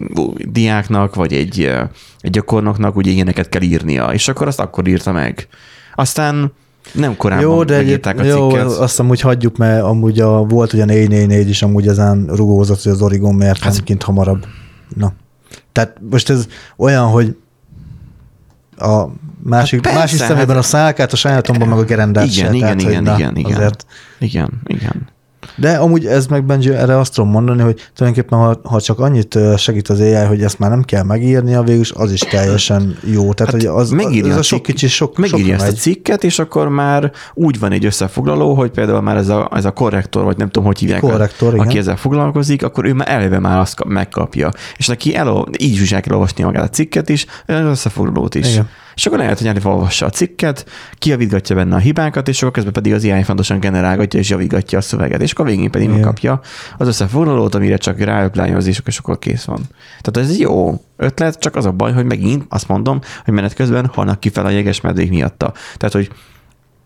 diáknak, vagy egy, egy gyakornoknak ugye ilyeneket kell írnia, és akkor azt akkor írta meg. Aztán nem korábban Jó, de megírták a jó, cikket. azt amúgy hagyjuk, mert amúgy a, volt ugye 444 is amúgy ezen rugózott, hogy az Origon miért Hát- kint hamarabb. Na. Tehát most ez olyan, hogy a másik, Hát persze, másik szemében hát- a szálkát, a sajátomban meg a gerendát Igen, se. igen, tehát, hogy igen, na, igen, igen. Azért. Igen, igen. De amúgy ez meg Benji, erre azt tudom mondani, hogy tulajdonképpen ha, ha csak annyit segít az AI, hogy ezt már nem kell megírnia, végül is az is teljesen jó. Tehát, hát hogy az, megírja ez a a sok cikk- kicsi sok, Megírja sokra ezt a megy. cikket, és akkor már úgy van egy összefoglaló, hogy például már ez a, ez a korrektor, vagy nem tudom, hogy hívják, Korrektor, aki igen. ezzel foglalkozik, akkor ő már eleve már azt kap- megkapja. És neki el, így is el kell olvasni magát a cikket is, az összefoglalót is. Igen. És akkor lehet, hogy elolvassa a cikket, kijavítgatja benne a hibákat, és akkor közben pedig az AI fontosan generálgatja és javítgatja a szöveget, és akkor a végén pedig megkapja az összefoglalót, amire csak ráöplányoz, és akkor kész van. Tehát ez jó ötlet, csak az a baj, hogy megint azt mondom, hogy menet közben halnak ki fel a jegesmedvék miatta. Tehát, hogy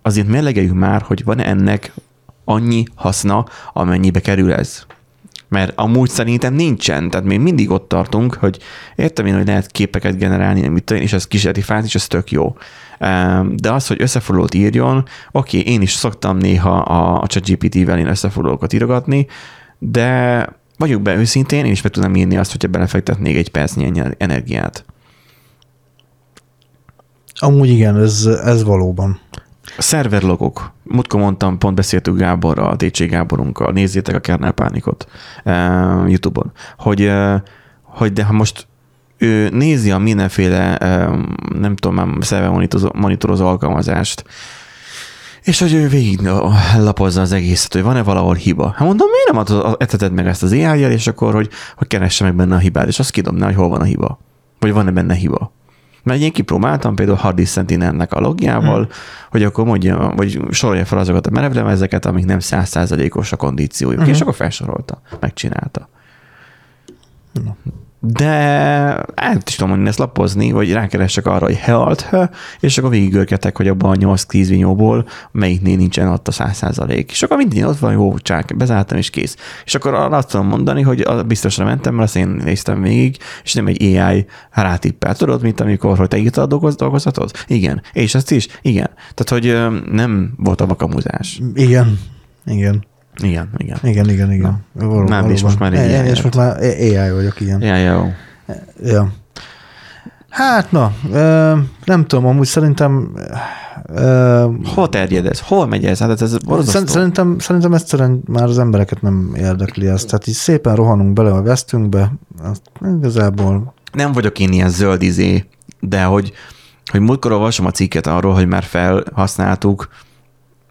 azért mérlegeljük már, hogy van-e ennek annyi haszna, amennyibe kerül ez. Mert amúgy szerintem nincsen, tehát még mindig ott tartunk, hogy értem én, hogy lehet képeket generálni, mit tudom és ez kísérleti fáz, és ez tök jó. De az, hogy összefoglalót írjon, oké, én is szoktam néha a a ChatGPT-vel én összefoglalókat írogatni, de vagyok be őszintén, én is meg tudnám írni azt, hogyha belefektetnék egy percnyi energiát. Amúgy igen, ez, ez valóban. A szerverlogok. Múltkor mondtam, pont beszéltük Gáborral, a DC Gáborunkkal, nézzétek a Kernel Pánikot uh, YouTube-on, hogy, uh, hogy de ha most ő nézi a mindenféle, uh, nem tudom, már szerver monitorozó alkalmazást, és hogy ő végig lapozza az egészet, hogy van-e valahol hiba. Hát mondom, miért nem eteted meg ezt az ai és akkor, hogy, hogy keresse meg benne a hibát, és azt kidobná, hogy hol van a hiba. Vagy van-e benne hiba. Mert én kipróbáltam például Hardy Sentinelnek a logjával, hmm. hogy akkor mondja, vagy sorolja fel azokat a merevlemezeket, amik nem százszázalékos a kondíciójuk, hmm. és akkor felsorolta, megcsinálta. De át is tudom mondani ezt lapozni, vagy rákeressek arra, hogy healt, és akkor végigörgetek, hogy abban a 8-10 vinyóból melyiknél nincsen ott a 100 százalék. És akkor mindig ott van, jó, csák, bezártam, és kész. És akkor azt tudom mondani, hogy biztosra mentem, mert azt én néztem végig, és nem egy AI rátippel. Tudod, mint amikor, hogy te írtad a dolgoz- dolgozatot? Igen. És ezt is? Igen. Tehát, hogy nem volt a vakamuzás. Igen, igen, Igen, igen. igen, igen, igen. Való, Nem, és most már egy AI És lett. most már AI vagyok, igen. Ja, jó. Ja. Hát na, ö, nem tudom, amúgy szerintem ö, Hol terjed ez? Hol megy ez? Hát ez borzasztó. Szerintem, szerintem egyszerűen már az embereket nem érdekli ez. Tehát így szépen rohanunk bele a vesztünkbe, azt igazából nem vagyok én ilyen zöld izé, de hogy, hogy múltkor olvasom a cikket arról, hogy már felhasználtuk,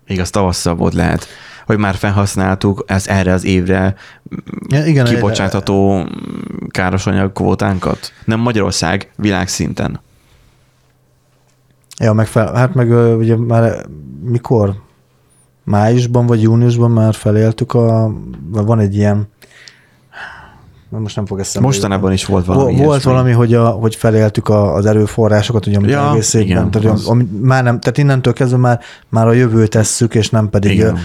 még az tavasszal volt lehet, hogy már felhasználtuk ez erre az évre ja, igen, kibocsátható károsanyag kvótánkat. Nem Magyarország, világszinten. Ja, meg fel, hát meg ugye már mikor? Májusban vagy júniusban már feléltük a, van egy ilyen, most nem fog eszembe. Mostanában is volt valami Vol- Volt ilyesmi. valami, hogy, a, hogy feléltük a, az erőforrásokat, ugye, amit Ja, egész évben, tehát, az. ami, már nem, tehát innentől kezdve már, már a jövőt tesszük, és nem pedig Igen.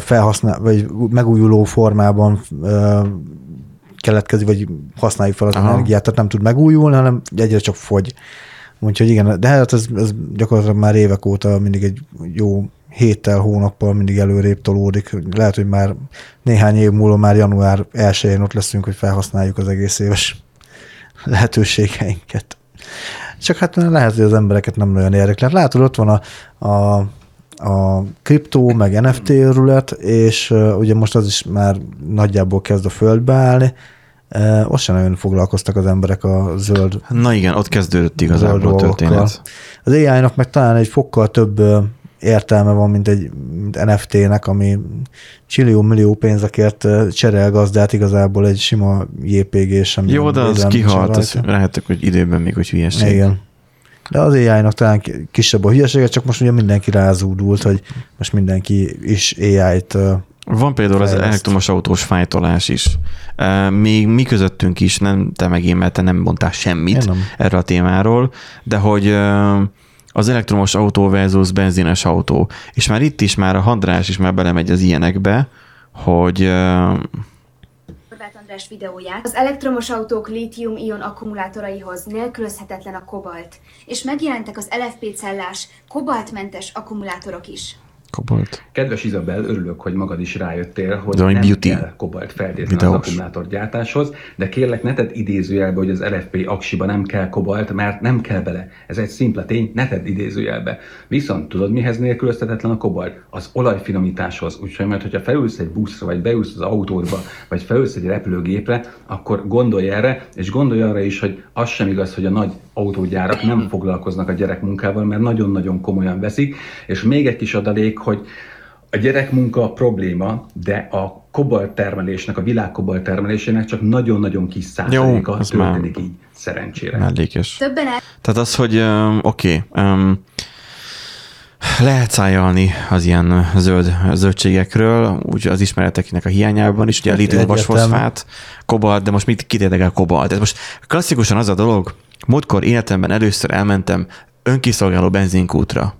felhasznál, vagy megújuló formában keletkezik, vagy használjuk fel az Aha. energiát, tehát nem tud megújulni, hanem egyre csak fogy. Úgyhogy igen, de hát ez, ez gyakorlatilag már évek óta mindig egy jó héttel, hónappal mindig előrébb tolódik. Lehet, hogy már néhány év múlva már január 1-én ott leszünk, hogy felhasználjuk az egész éves lehetőségeinket. Csak hát lehet, hogy az embereket nem nagyon érdekli. Hát látod, ott van a, a, a kriptó, meg NFT örület, és ugye most az is már nagyjából kezd a földbe állni. Uh, ott sem nagyon foglalkoztak az emberek a zöld Na igen, ott kezdődött igazából a történet. Az AI-nak meg talán egy fokkal több értelme van, mint egy mint NFT-nek, ami csillió-millió pénzekért cserél gazdát, igazából egy sima JPG sem. Jó, de az kihalt, az lehetek, hogy időben még hogy hülyeség. Igen. De az AI-nak talán ki- kisebb a hülyesége, csak most ugye mindenki rázúdult, hogy most mindenki is AI-t Van például az elektromos autós fájtolás is. Még mi közöttünk is, nem te meg én, mert te nem mondtál semmit Én nem. erről a témáról, de hogy az elektromos autó versus benzines autó. És már itt is már a Handrás is már belemegy az ilyenekbe, hogy András videóját. Az elektromos autók lítium-ion akkumulátoraihoz nélkülözhetetlen a kobalt, és megjelentek az LFP cellás, kobaltmentes akkumulátorok is. Kobolt. Kedves Izabel, örülök, hogy magad is rájöttél, hogy De nem beauty kell kobalt feltétlenül az videós. akkumulátorgyártáshoz, de kérlek ne tedd idézőjelbe, hogy az LFP aksiba nem kell kobalt, mert nem kell bele. Ez egy szimpla tény, ne tedd idézőjelbe. Viszont tudod, mihez nélkülözhetetlen a kobalt? Az olajfinomításhoz. Úgyhogy mert hogyha felülsz egy buszra, vagy beülsz az autódba, vagy felülsz egy repülőgépre, akkor gondolj erre, és gondolj arra is, hogy az sem igaz, hogy a nagy autógyárak nem foglalkoznak a gyerekmunkával, mert nagyon-nagyon komolyan veszik, és még egy kis adalék, hogy a gyerekmunka probléma, de a kobalt termelésnek, a világ kobalt termelésének csak nagyon-nagyon kis százaléka az már- történik így, szerencsére. Mellékes. Többen el... Tehát az, hogy um, oké, okay, um, lehet szájalni az ilyen zöld zöldségekről, úgy az ismereteknek a hiányában is, ugye a litium vasfoszfát, kobalt, de most mit kit érdekel kobalt? Ez most klasszikusan az a dolog, múltkor életemben először elmentem önkiszolgáló benzinkútra.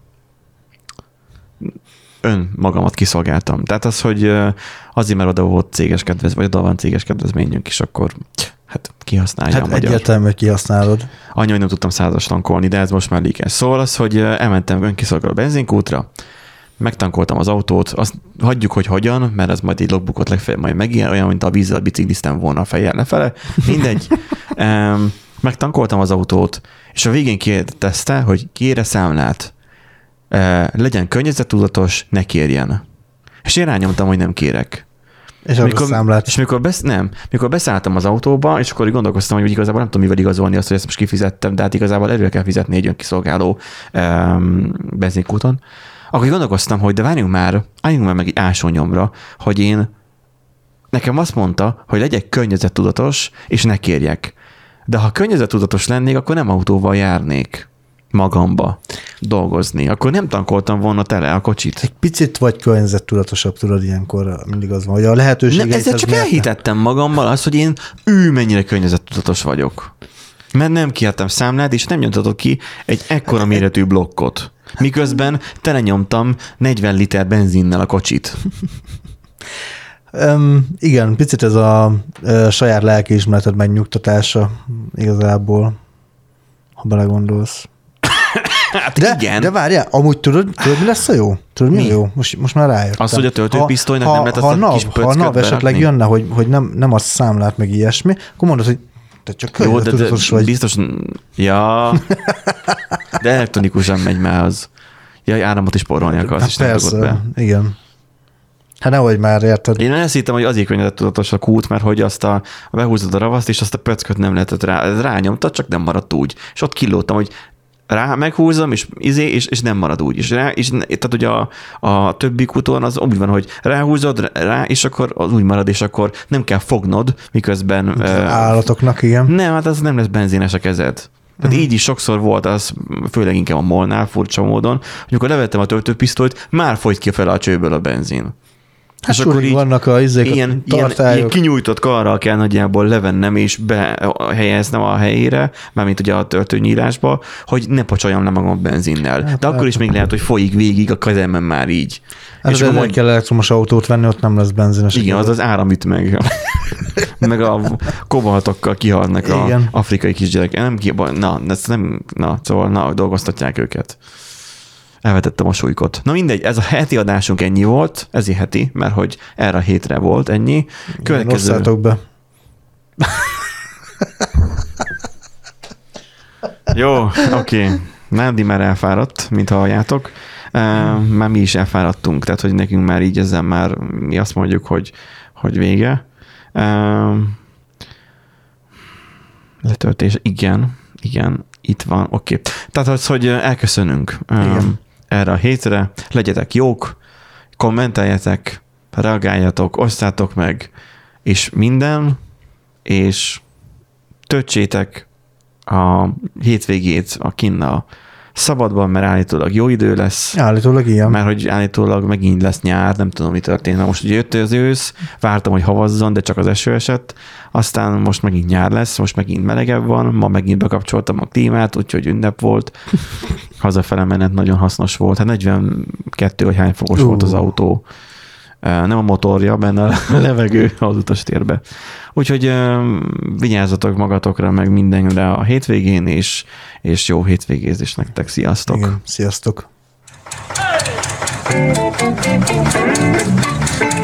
Ön magamat kiszolgáltam. Tehát az, hogy azért, mert oda volt céges kedvez, vagy oda van céges kedvezményünk is, akkor hát kihasználja a Hát magyar. egyértelmű, hogy kihasználod. Annyi, hogy nem tudtam százas tankolni, de ez most már líkes. Szóval az, hogy elmentem önkiszolgáló benzinkútra, megtankoltam az autót, azt hagyjuk, hogy hogyan, mert ez majd egy logbookot legfeljebb majd megír, olyan, mint a vízzel bicikliztem volna a fejjel lefele. Mindegy. um, megtankoltam az autót, és a végén kérdezte, hogy kére számlát. Uh, legyen környezettudatos, ne kérjen. És én rányomtam, hogy nem kérek. És számlát. és mikor, besz, nem, mikor beszálltam az autóba, és akkor így gondolkoztam, hogy igazából nem tudom, mivel igazolni azt, hogy ezt most kifizettem, de hát igazából előre kell fizetni egy önkiszolgáló um, benzinkúton. Akkor gondolkoztam, hogy de várjunk már, álljunk már meg egy ásónyomra, hogy én nekem azt mondta, hogy legyek környezettudatos, és ne kérjek. De ha környezettudatos lennék, akkor nem autóval járnék. Magamba dolgozni, akkor nem tankoltam volna tele a kocsit. Egy picit vagy környezettudatosabb, tudod, ilyenkor mindig az van, hogy a lehetőség. Nem, ezzel csak elhitettem magammal azt, hogy én ő mennyire környezettudatos vagyok. Mert nem kiadtam számlát, és nem nyomtatok ki egy ekkora méretű blokkot. Miközben telenyomtam 40 liter benzinnel a kocsit. Um, igen, picit ez a uh, saját lelkiismereted megnyugtatása igazából, ha belegondolsz. Hát de, igen. De várjál, amúgy tudod, tudod, mi lesz a jó? Tudod, mi, Mi? a jó? Most, most már rájöttem. Az, hogy a töltőpisztolynak Ha- nem lehet ha, azt a ha kis NAV, Ha pöcköt NAV esetleg berakni? jönne, hogy, hogy nem, nem az számlát, meg ilyesmi, akkor mondod, hogy te csak Jó, de, de vagy. biztos, ja, de elektronikusan megy már az. Ja, áramot is porolni akarsz, Hát és persze, be. igen. Hát nehogy már érted. Én ezt hittem, hogy azért környezettudatos a kút, mert hogy azt a, behúzod a ravaszt, és azt a pöcköt nem lehetett rá, rányomtad, csak nem maradt úgy. És ott kilóttam, hogy rá meghúzom, és, izé, és, és nem marad úgy. És, rá, és tehát, hogy a, a többi kuton az úgy van, hogy ráhúzod rá, és akkor az úgy marad, és akkor nem kell fognod, miközben... Az ö, állatoknak, igen. nem, hát az nem lesz benzines a kezed. Tehát Mhm. így is sokszor volt az, főleg inkább a molnál furcsa módon, hogy amikor levettem a töltőpisztolyt, már folyt ki fel a csőből a benzin. Hát sulig vannak a izék, a ilyen, ilyen, tartályok. ilyen kinyújtott karral kell nagyjából levennem és behelyeznem a helyére, mármint ugye a töltőnyírásba, hogy ne pacsoljam le magam benzinnel. De akkor is még lehet, hogy folyik végig a kezemben már így. Hát és és akkor akkor kell elektromos autót venni, ott nem lesz benzines. igen, az az áram üt meg. meg a kobaltokkal kihalnak a Igen. afrikai kisgyerekek. Nem ki, na, ez nem, na, szóval na, dolgoztatják őket. Elvetettem a súlykot. Na mindegy, ez a heti adásunk ennyi volt, ez heti, mert hogy erre a hétre volt ennyi. Következő, Osszátok be. Jó, oké. Okay. Nádi már elfáradt, mint halljátok. Már mi is elfáradtunk, tehát hogy nekünk már így ezzel már mi azt mondjuk, hogy, hogy vége. Letöltés, igen, igen, itt van, oké. Okay. Tehát az, hogy elköszönünk um, erre a hétre, legyetek jók, kommenteljetek, reagáljatok, osszátok meg, és minden, és töltsétek a hétvégét a kinna szabadban, mert állítólag jó idő lesz. Állítólag ilyen. Mert hogy állítólag megint lesz nyár, nem tudom, mi történt. Na most ugye jött az ősz, vártam, hogy havazzon, de csak az eső esett. Aztán most megint nyár lesz, most megint melegebb van, ma megint bekapcsoltam a klímát, úgyhogy ünnep volt. Hazafele menet nagyon hasznos volt. Hát 42 vagy hány fokos Ú. volt az autó. Nem a motorja, benne a levegő az utastérbe. Úgyhogy vigyázzatok magatokra, meg mindenre a hétvégén, és, és jó hétvégézés nektek. Sziasztok! Igen, sziasztok. Hey!